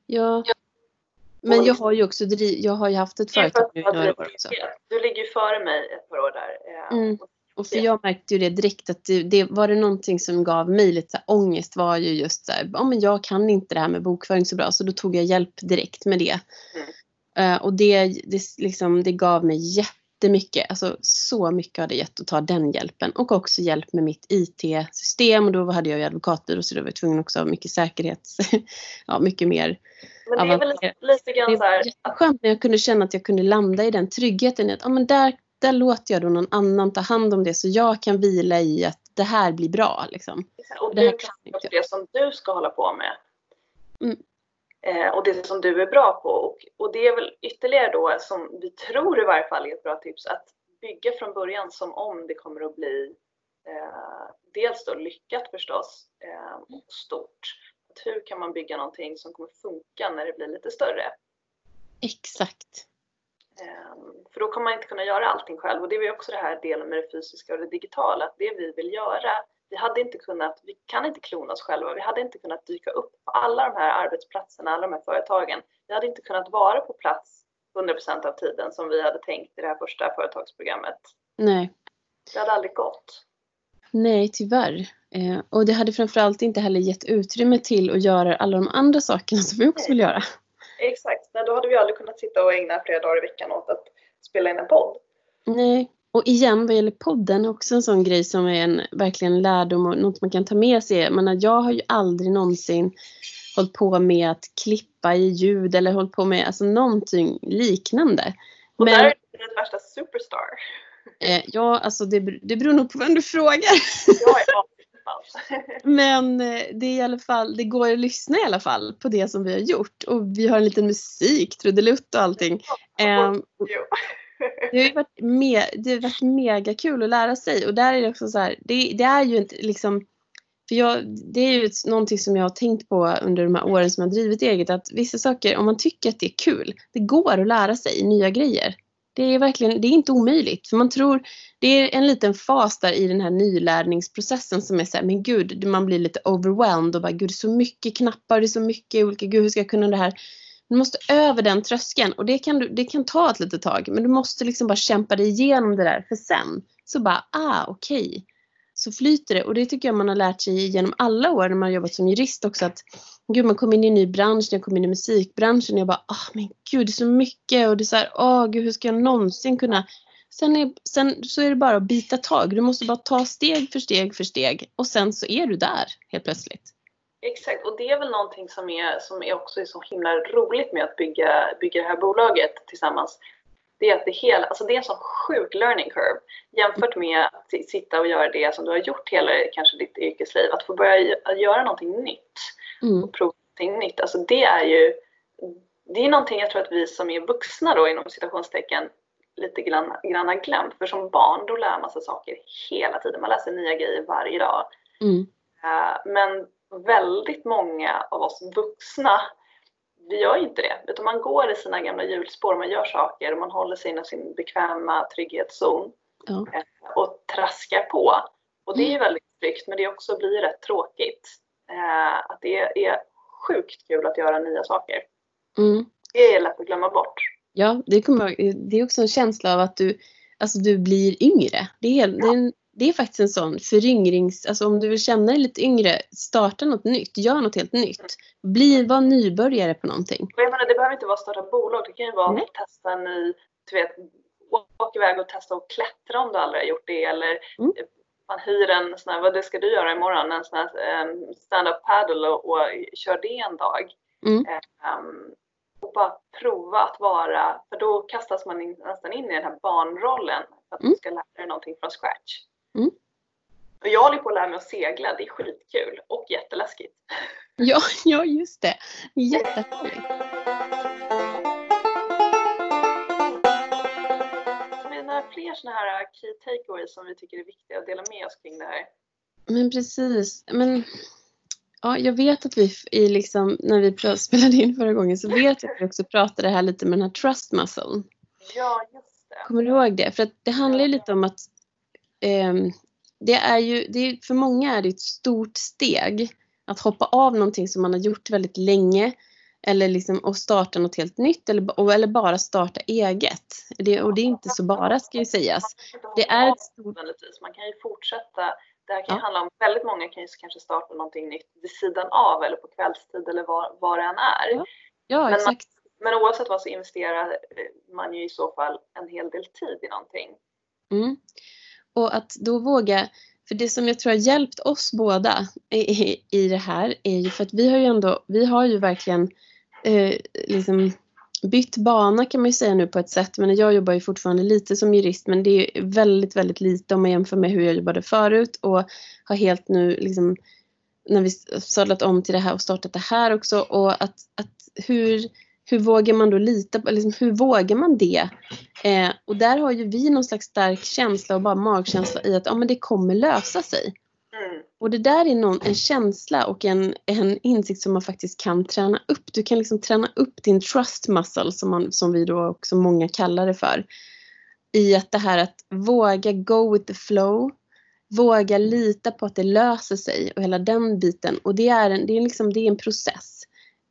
Ja. Men jag har ju också jag har ju haft ett företag nu några år också. Du ligger ju före mig ett par år där. Eh, mm. Och för jag märkte ju det direkt att det, det var det någonting som gav mig lite så här, ångest var ju just så här, ja men jag kan inte det här med bokföring så bra så då tog jag hjälp direkt med det. Mm. Uh, och det, det, liksom, det gav mig jättemycket, alltså så mycket har det gett att ta den hjälpen och också hjälp med mitt IT-system och då hade jag ju advokatbyrå så då var jag tvungen också ha mycket säkerhet, ja mycket mer men det är väl lite grann så här. Skönt när jag kunde känna att jag kunde landa i den tryggheten att ja, men där där låter jag då någon annan ta hand om det så jag kan vila i att det här blir bra. Liksom. Och det du kan det, det som du ska hålla på med. Mm. Eh, och det som du är bra på. Och, och det är väl ytterligare då som vi tror i varje fall är ett bra tips att bygga från början som om det kommer att bli eh, dels då lyckat förstås eh, och stort. Att hur kan man bygga någonting som kommer funka när det blir lite större? Exakt. Ehm, för då kommer man inte kunna göra allting själv och det är också det här delen med det fysiska och det digitala, att det vi vill göra, vi hade inte kunnat, vi kan inte klona oss själva, vi hade inte kunnat dyka upp på alla de här arbetsplatserna, alla de här företagen. Vi hade inte kunnat vara på plats 100% av tiden som vi hade tänkt i det här första företagsprogrammet. Nej. Det hade aldrig gått. Nej, tyvärr. Eh, och det hade framförallt inte heller gett utrymme till att göra alla de andra sakerna som vi också vill göra. Exakt, Nej, då hade vi aldrig kunnat sitta och ägna flera dagar i veckan åt att spela in en podd. Nej, och igen vad gäller podden också en sån grej som är en verkligen lärdom och något man kan ta med sig. Men jag har ju aldrig någonsin hållit på med att klippa i ljud eller hållit på med alltså någonting liknande. Och Men där är du ett värsta superstar. eh, ja, alltså det, det beror nog på vem du frågar. Jag är aslipad. Men eh, det är i alla fall, det går att lyssna i alla fall på det som vi har gjort. Och vi har en liten musik, trudelutt och allting. Ehm. Det har ju varit, me det har varit mega kul att lära sig och där är det också så här, det, det är ju inte liksom för jag, det är ju någonting som jag har tänkt på under de här åren som jag har drivit eget att vissa saker, om man tycker att det är kul, det går att lära sig nya grejer. Det är verkligen, det är inte omöjligt för man tror, det är en liten fas där i den här nylärningsprocessen som är så här, men gud, man blir lite overwhelmed och bara gud det är så mycket knappar, det är så mycket olika, gud hur ska jag kunna det här? Du måste över den tröskeln och det kan, du, det kan ta ett litet tag men du måste liksom bara kämpa dig igenom det där för sen så bara, ah okej. Okay. Så flyter det och det tycker jag man har lärt sig genom alla år när man har jobbat som jurist också att gud man kom in i en ny bransch, när jag kom in i musikbranschen och jag bara, ah men gud det är så mycket och det är så här, åh oh, gud hur ska jag någonsin kunna Sen, är, sen så är det bara att bita tag. Du måste bara ta steg för steg för steg och sen så är du där helt plötsligt. Exakt, och det är väl någonting som, är, som är också är så himla roligt med att bygga, bygga det här bolaget tillsammans. Det är att det, hela, alltså det är en sån sjuk learning curve jämfört med att sitta och göra det som du har gjort hela kanske ditt yrkesliv. Att få börja göra någonting nytt Mm. och prova någonting nytt. Alltså det är ju det är någonting jag tror att vi som är vuxna då inom citationstecken lite grann, grann glömt. För som barn då lär man sig saker hela tiden. Man läser nya grejer varje dag. Mm. Eh, Men väldigt många av oss vuxna, vi gör inte det. Utan man går i sina gamla hjulspår, man gör saker och man håller sig inom sin bekväma trygghetszon eh, och traskar på. Och det är ju väldigt tryggt men det också blir rätt tråkigt. Eh, Att det är sjukt kul att göra nya saker. Mm. Det är lätt att glömma bort. Ja, det, kommer, det är också en känsla av att du, alltså du blir yngre. Det är, helt, det, är en, det är faktiskt en sån föryngrings... Alltså om du vill känna dig lite yngre, starta något nytt, gör något helt nytt. Bli, var nybörjare på någonting. Jag menar, det behöver inte vara starta bolag. Det kan ju vara Nej. att testa en ny, du vet, åka iväg och testa att klättra om du aldrig har gjort det. Eller Mm. man hyr en sån här, vad det ska du göra imorgon? En sån här um, stand-up paddle och, och kör det en dag. Mm. Ehm, och bara prova att vara, för då kastas man in, nästan in i den här barnrollen. För att Mm. du ska lära dig någonting från scratch. Mm. Och jag håller på att lära mig att segla. Det är skitkul och jätteläskigt. Ja, ja just det. Jättehärligt. Några fler sådana här key takeaways som vi tycker är viktiga att dela med oss kring det här? Men precis. Men, ja, jag vet att vi i liksom, när vi spelade in förra gången så vet jag att vi också pratade här lite med den här trust muscle. Ja, just det. Kommer du ihåg det? För att det handlar ju lite om att ehm, det är ju, det är, för många är det ett stort steg att hoppa av någonting som man har gjort väldigt länge eller liksom och starta något helt nytt eller, eller bara starta eget. Det, och det är inte så bara ska ju sägas. Det är ett stort. Man kan ju fortsätta. Det här kan Ja. handla om, väldigt många kan ju kanske starta någonting nytt vid sidan av eller på kvällstid eller vad, det än är. Ja. Ja, man- exakt. Men oavsett vad så investerar eh, man ju i så fall en hel del tid i någonting. Mm. Och att då våga, för det som jag tror har hjälpt oss båda i, i, i det här är ju för att vi har ju ändå, vi har ju verkligen eh, liksom bytt bana kan man ju säga nu på ett sätt. Men jag jobbar ju fortfarande lite som jurist men det är väldigt, väldigt lite om man jämför med hur jag jobbade förut och har helt nu liksom när vi sadlat om till det här och startat det här också och att, att hur, hur vågar man då lita på, liksom, hur vågar man det? Eh, och där har ju vi någon slags stark känsla och bara magkänsla i att ja, men det kommer lösa sig. Mm. Och det där är någon, en känsla och en, en insikt som man faktiskt kan träna upp. Du kan liksom träna upp din trust muscle som, man, som vi då också många kallar det för. I att det här att våga go with the flow. Våga lita på att det löser sig och hela den biten. Och det är en, det är liksom, det är en process.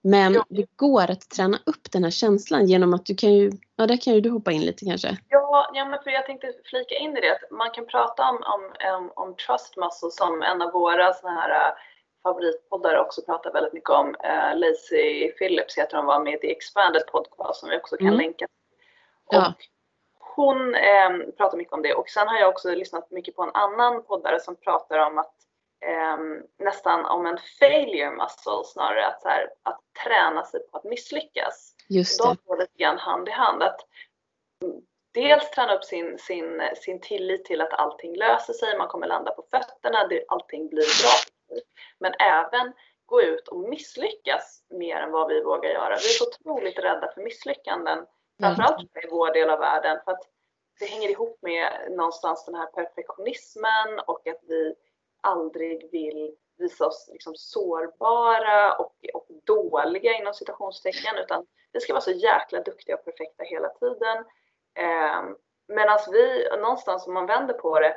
Men ja. det går att träna upp den här känslan genom att du kan ju, ja där kan ju du hoppa in lite kanske. Ja, ja men för jag tänkte flika in i det att man kan prata om, om, om, om trust muscle som en av våra såna här äh, favoritpoddar också pratar väldigt mycket om. Uh, Lacey Phillips heter hon var med i Expanded podcast som vi också kan mm. länka och ja. Hon eh, pratar mycket om det och sen har jag också lyssnat mycket på en annan poddare som pratar om att eh, nästan om en failure muscle snarare. Att, så här, att träna sig på att misslyckas. Just det. De går lite grann hand i hand. Att dels träna upp sin, sin, sin tillit till att allting löser sig, man kommer landa på fötterna, allting blir bra. Men även gå ut och misslyckas mer än vad vi vågar göra. Vi är så otroligt rädda för misslyckanden, framförallt i vår del av världen. För att det hänger ihop med någonstans den här perfektionismen och att vi aldrig vill visa oss liksom sårbara och, och dåliga inom citationstecken utan vi ska vara så jäkla duktiga och perfekta hela tiden. Eh, Medan vi någonstans om man vänder på det,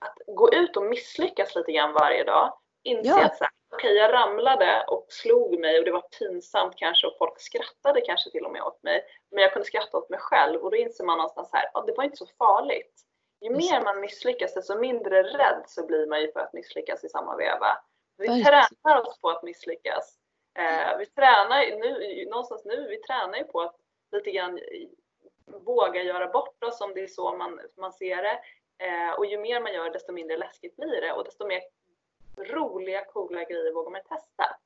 att gå ut och misslyckas lite grann varje dag, inse ja. att okej okay, jag ramlade och slog mig och det var pinsamt kanske och folk skrattade kanske till och med åt mig. Men jag kunde skratta åt mig själv och då inser man någonstans här, ja det var inte så farligt. Ju mer man misslyckas desto mindre rädd så blir man ju för att misslyckas i samma veva. Vi tränar oss på att misslyckas. Eh, vi tränar nu, någonstans nu, vi tränar ju på att lite grann våga göra bort oss om det är så man, man ser det. Eh, och ju mer man gör desto mindre läskigt blir det och desto mer roliga, coola grejer vågar man testa.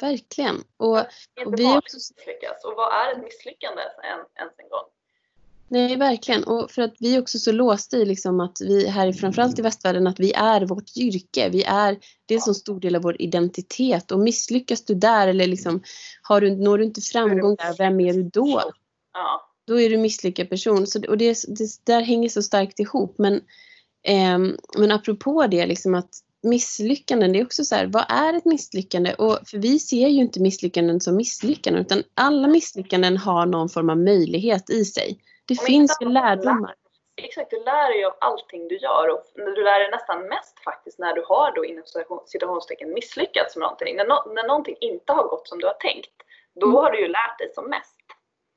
Verkligen. Och, och vi också... misslyckas. Och vad är ett misslyckande ens en gång? Nej, verkligen. Och för att vi är också så låsta i liksom att vi här, framförallt i västvärlden, att vi är vårt yrke. Vi är, det är en så stor del av vår identitet. Och misslyckas du där eller liksom, har du, når du inte framgång där, vem är du då? Ja. Då är du misslyckad person. Så, och det, det där hänger så starkt ihop. Men, eh, men apropå det, liksom att misslyckanden, det är också så här, vad är ett misslyckande? Och för vi ser ju inte misslyckanden som misslyckanden, utan alla misslyckanden har någon form av möjlighet i sig. Det finns ju lärdomar. Exakt, du lär dig av allting du gör och du lär dig nästan mest faktiskt när du har då inom citationstecken misslyckats med någonting. När, no när någonting inte har gått som du har tänkt, då mm. har du ju lärt dig som mest.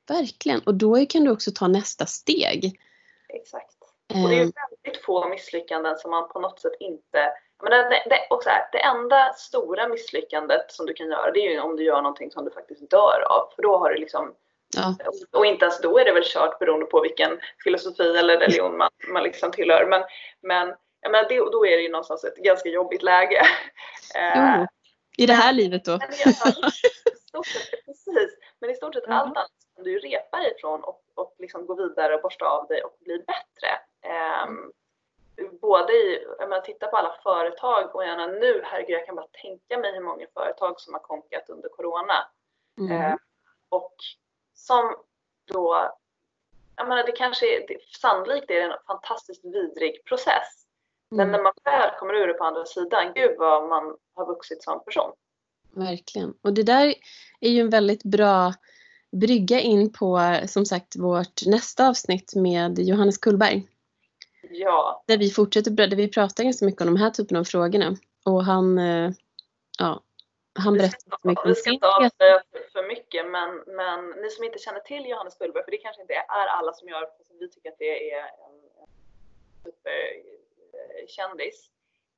Verkligen, och då kan du också ta nästa steg. Exakt. Och det är ju ehm. väldigt få misslyckanden som man på något sätt inte men det, det, och så här, det enda stora misslyckandet som du kan göra det är ju om du gör någonting som du faktiskt dör av. För då har du liksom Ja. Och inte ens då är det väl kört beroende på vilken filosofi eller religion man, man liksom tillhör. Men, men jag menar, det, då är det ju någonstans ett ganska jobbigt läge. Jo, I det här livet då? Men, i stort sett, precis. Men i stort sett mm. allt annat kan du repa ifrån och, och liksom gå vidare och borsta av dig och bli bättre. Um, både i, jag menar, titta på alla företag och gärna nu, herregud jag kan bara tänka mig hur många företag som har konkat under Corona. Mm. Uh, och som då, jag menar det kanske är, det, sannolikt är en fantastiskt vidrig process. Mm. Men när man väl kommer ur det på andra sidan, gud vad man har vuxit som person. Verkligen. Och det där är ju en väldigt bra brygga in på som sagt vårt nästa avsnitt med Johannes Kullberg. Ja. Där vi fortsätter, där vi pratar ganska mycket om de här typerna av frågorna. Och han, eh, ja, han berättar så mycket om Vi ska inte avslöja för mycket men, men ni som inte känner till Johannes Gullberg, för det kanske inte är alla som gör, för vi tycker att det är en, superkändis.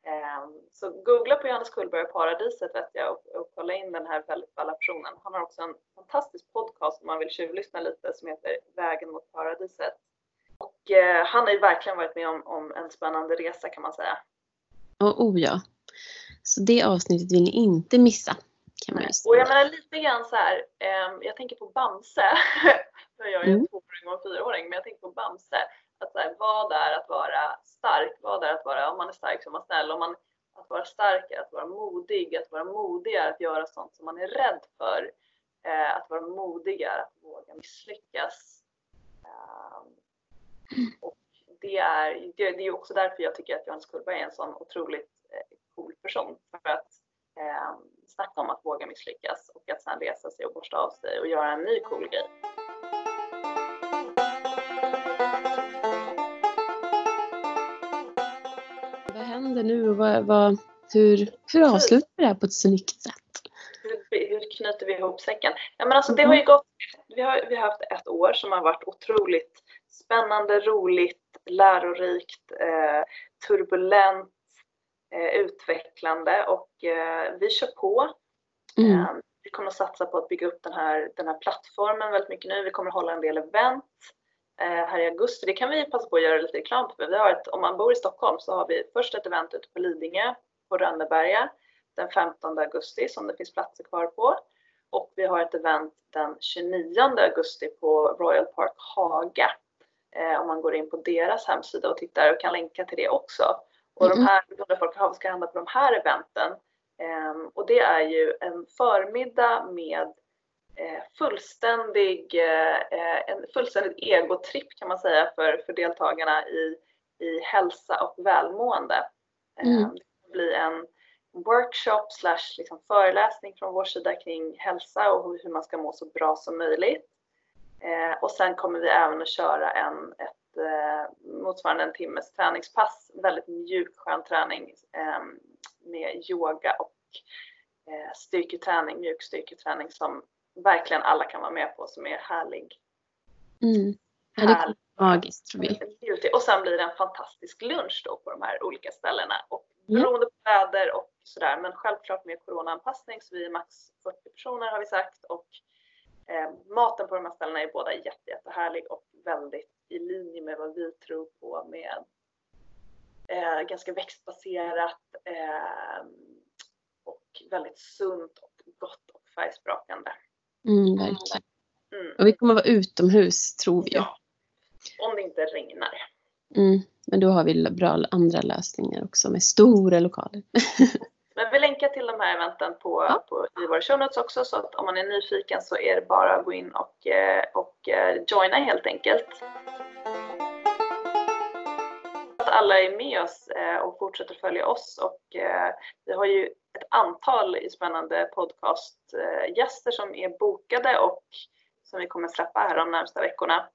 Ehm, så googla på Johannes Kullberg och Paradiset vet jag och, och kolla in den här väldigt balla personen. Han har också en fantastisk podcast om man vill tjuvlyssna lite som heter Vägen mot paradiset. Och eh, han har ju verkligen varit med om, om en spännande resa kan man säga. Oh, oh ja. Så det avsnittet vill ni inte missa. Kan man och jag menar lite grann så här, eh, jag tänker på Bamse. jag är ju mm. tvååring och fyraåring, men jag tänker på Bamse. Att så här, vad är att vara stark? Vad är att vara, om man är stark så är man snäll. Om man, att vara stark är att vara modig. Att vara modig är att göra sånt som man är rädd för. Eh, att vara modig är att våga misslyckas. Eh, och det är, det, det är också därför jag tycker att Johannes Kullberg är en sån otroligt eh, cool person för att eh, snacka om att våga misslyckas och att sedan resa sig och borsta av sig och göra en ny cool grej. Vad händer nu och vad, vad, hur, hur avslutar vi det här på ett snyggt sätt? Hur, hur knyter vi ihop säcken? Ja, men alltså, det har ju gått, vi har, vi har haft ett år som har varit otroligt spännande, roligt, lärorikt, eh, turbulent, eh, utvecklande och eh, vi kör på. Mm. Eh, vi kommer att satsa på att bygga upp den här, den här plattformen väldigt mycket nu. Vi kommer att hålla en del event eh, här i augusti. Det kan vi passa på att göra lite reklam för. Vi har ett, om man bor i Stockholm så har vi först ett event ute på Lidingö på Rönneberga den 15 augusti som det finns platser kvar på. Och vi har ett event den 29 augusti på Royal Park Haga. Eh, om man går in på deras hemsida och tittar och kan länka till det också. Och de här, undrar folk vad ska hända på de här eventen? Eh, och det är ju en förmiddag med eh, fullständig, eh, en fullständig egotripp kan man säga för, för deltagarna i, i hälsa och välmående. Mm. Det blir en workshop slash liksom föreläsning från vår sida kring hälsa och hur man ska må så bra som möjligt. Eh, och sen kommer vi även att köra en, ett, eh, motsvarande en timmes träningspass, väldigt mjuk skön träning eh, med yoga och eh, styrketräning, mjuk styrketräning som verkligen alla kan vara med på som är härlig. Mm. Ja, det kommer magiskt tror vi. Och sen blir det en fantastisk lunch då på de här olika ställena. Och beroende på väder och sådär. Men självklart med coronaanpassning så vi är max 40 personer har vi sagt. Och eh, maten på de här ställena är båda jätte, jättehärlig och väldigt i linje med vad vi tror på med eh, ganska växtbaserat eh, och väldigt sunt och gott och färgsprakande. Mm, verkligen. Mm. Och vi kommer vara utomhus tror vi. Ja, om det inte regnar. Mm. Men då har vi bra andra lösningar också med stora lokaler. Men vi länkar till de här eventen på, ja. på, i våra show notes också så att om man är nyfiken så är det bara att gå in och, eh, och eh, joina helt enkelt. Alla är med oss eh, och fortsätter följa oss och vi har ju ett antal spännande podcastgäster som är bokade och som vi kommer släppa här de närmsta veckorna.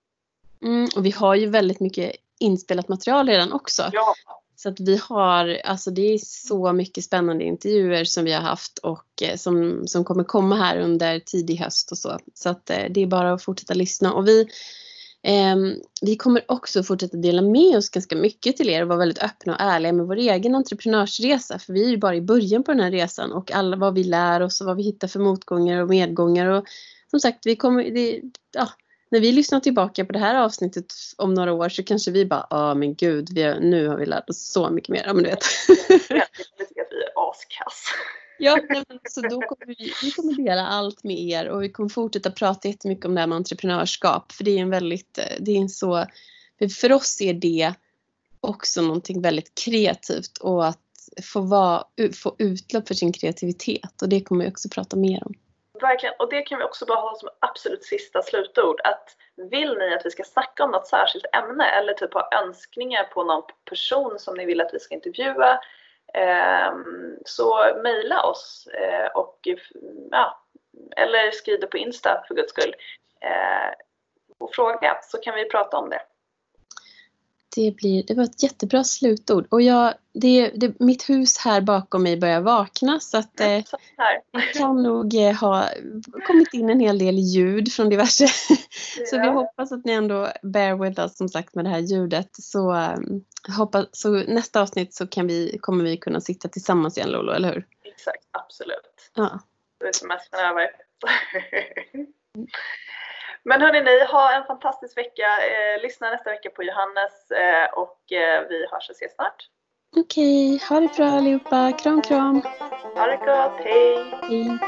Mm, och vi har ju väldigt mycket inspelat material redan också. Ja. Så att vi har, alltså det är så mycket spännande intervjuer som vi har haft och eh, som, som kommer komma här under tidig höst och så. Så att eh, det är bara att fortsätta lyssna och vi eh, Ehm, vi kommer också fortsätta dela med oss ganska mycket till er och vara väldigt öppna och ärliga med vår egen entreprenörsresa. För vi är ju bara i början på den här resan och alla vad vi lär oss och vad vi hittar för motgångar och medgångar. Och som sagt, vi kommer, det, ja, när vi lyssnar tillbaka på det här avsnittet om några år så kanske vi bara, ja men gud, vi har, nu har vi lärt oss så mycket mer. Ja men du vet. Jag tycker att vi är askass. Ja, så alltså, då kommer vi, vi kommer dela allt med er och vi kommer fortsätta prata jättemycket om det här med entreprenörskap. För det är en väldigt, eh, det är en så, för oss är det också någonting väldigt kreativt och att få, vara, få utlopp för sin kreativitet och det kommer vi också prata mer om. Verkligen, och det kan vi också bara ha som absolut sista slutord. Att vill ni att vi ska snacka om något särskilt ämne eller typ ha önskningar på någon person som ni vill att vi ska intervjua Ehm, så mejla oss eh, och ja, eller skriv det på Insta för guds skull eh, och fråga så kan vi prata om det. Det, blir, det var ett jättebra slutord. Och jag, det, det, mitt hus här bakom mig börjar vakna så att eh, det kan nog eh, ha kommit in en hel del ljud från diverse. Så vi hoppas att ni ändå bear with us som sagt med det här ljudet. Så, um, hoppas, så nästa avsnitt så kan vi, kommer vi kunna sitta tillsammans igen Lolo, eller hur? Exakt, absolut. Ja. Det är semestern över. Men hörni ni, ha en fantastisk vecka. Eh, lyssna nästa vecka på Johannes eh, och eh, vi hörs och ses snart. Okej, okay, ha det bra allihopa. Kram kram. Ha det gott, hej. Hej.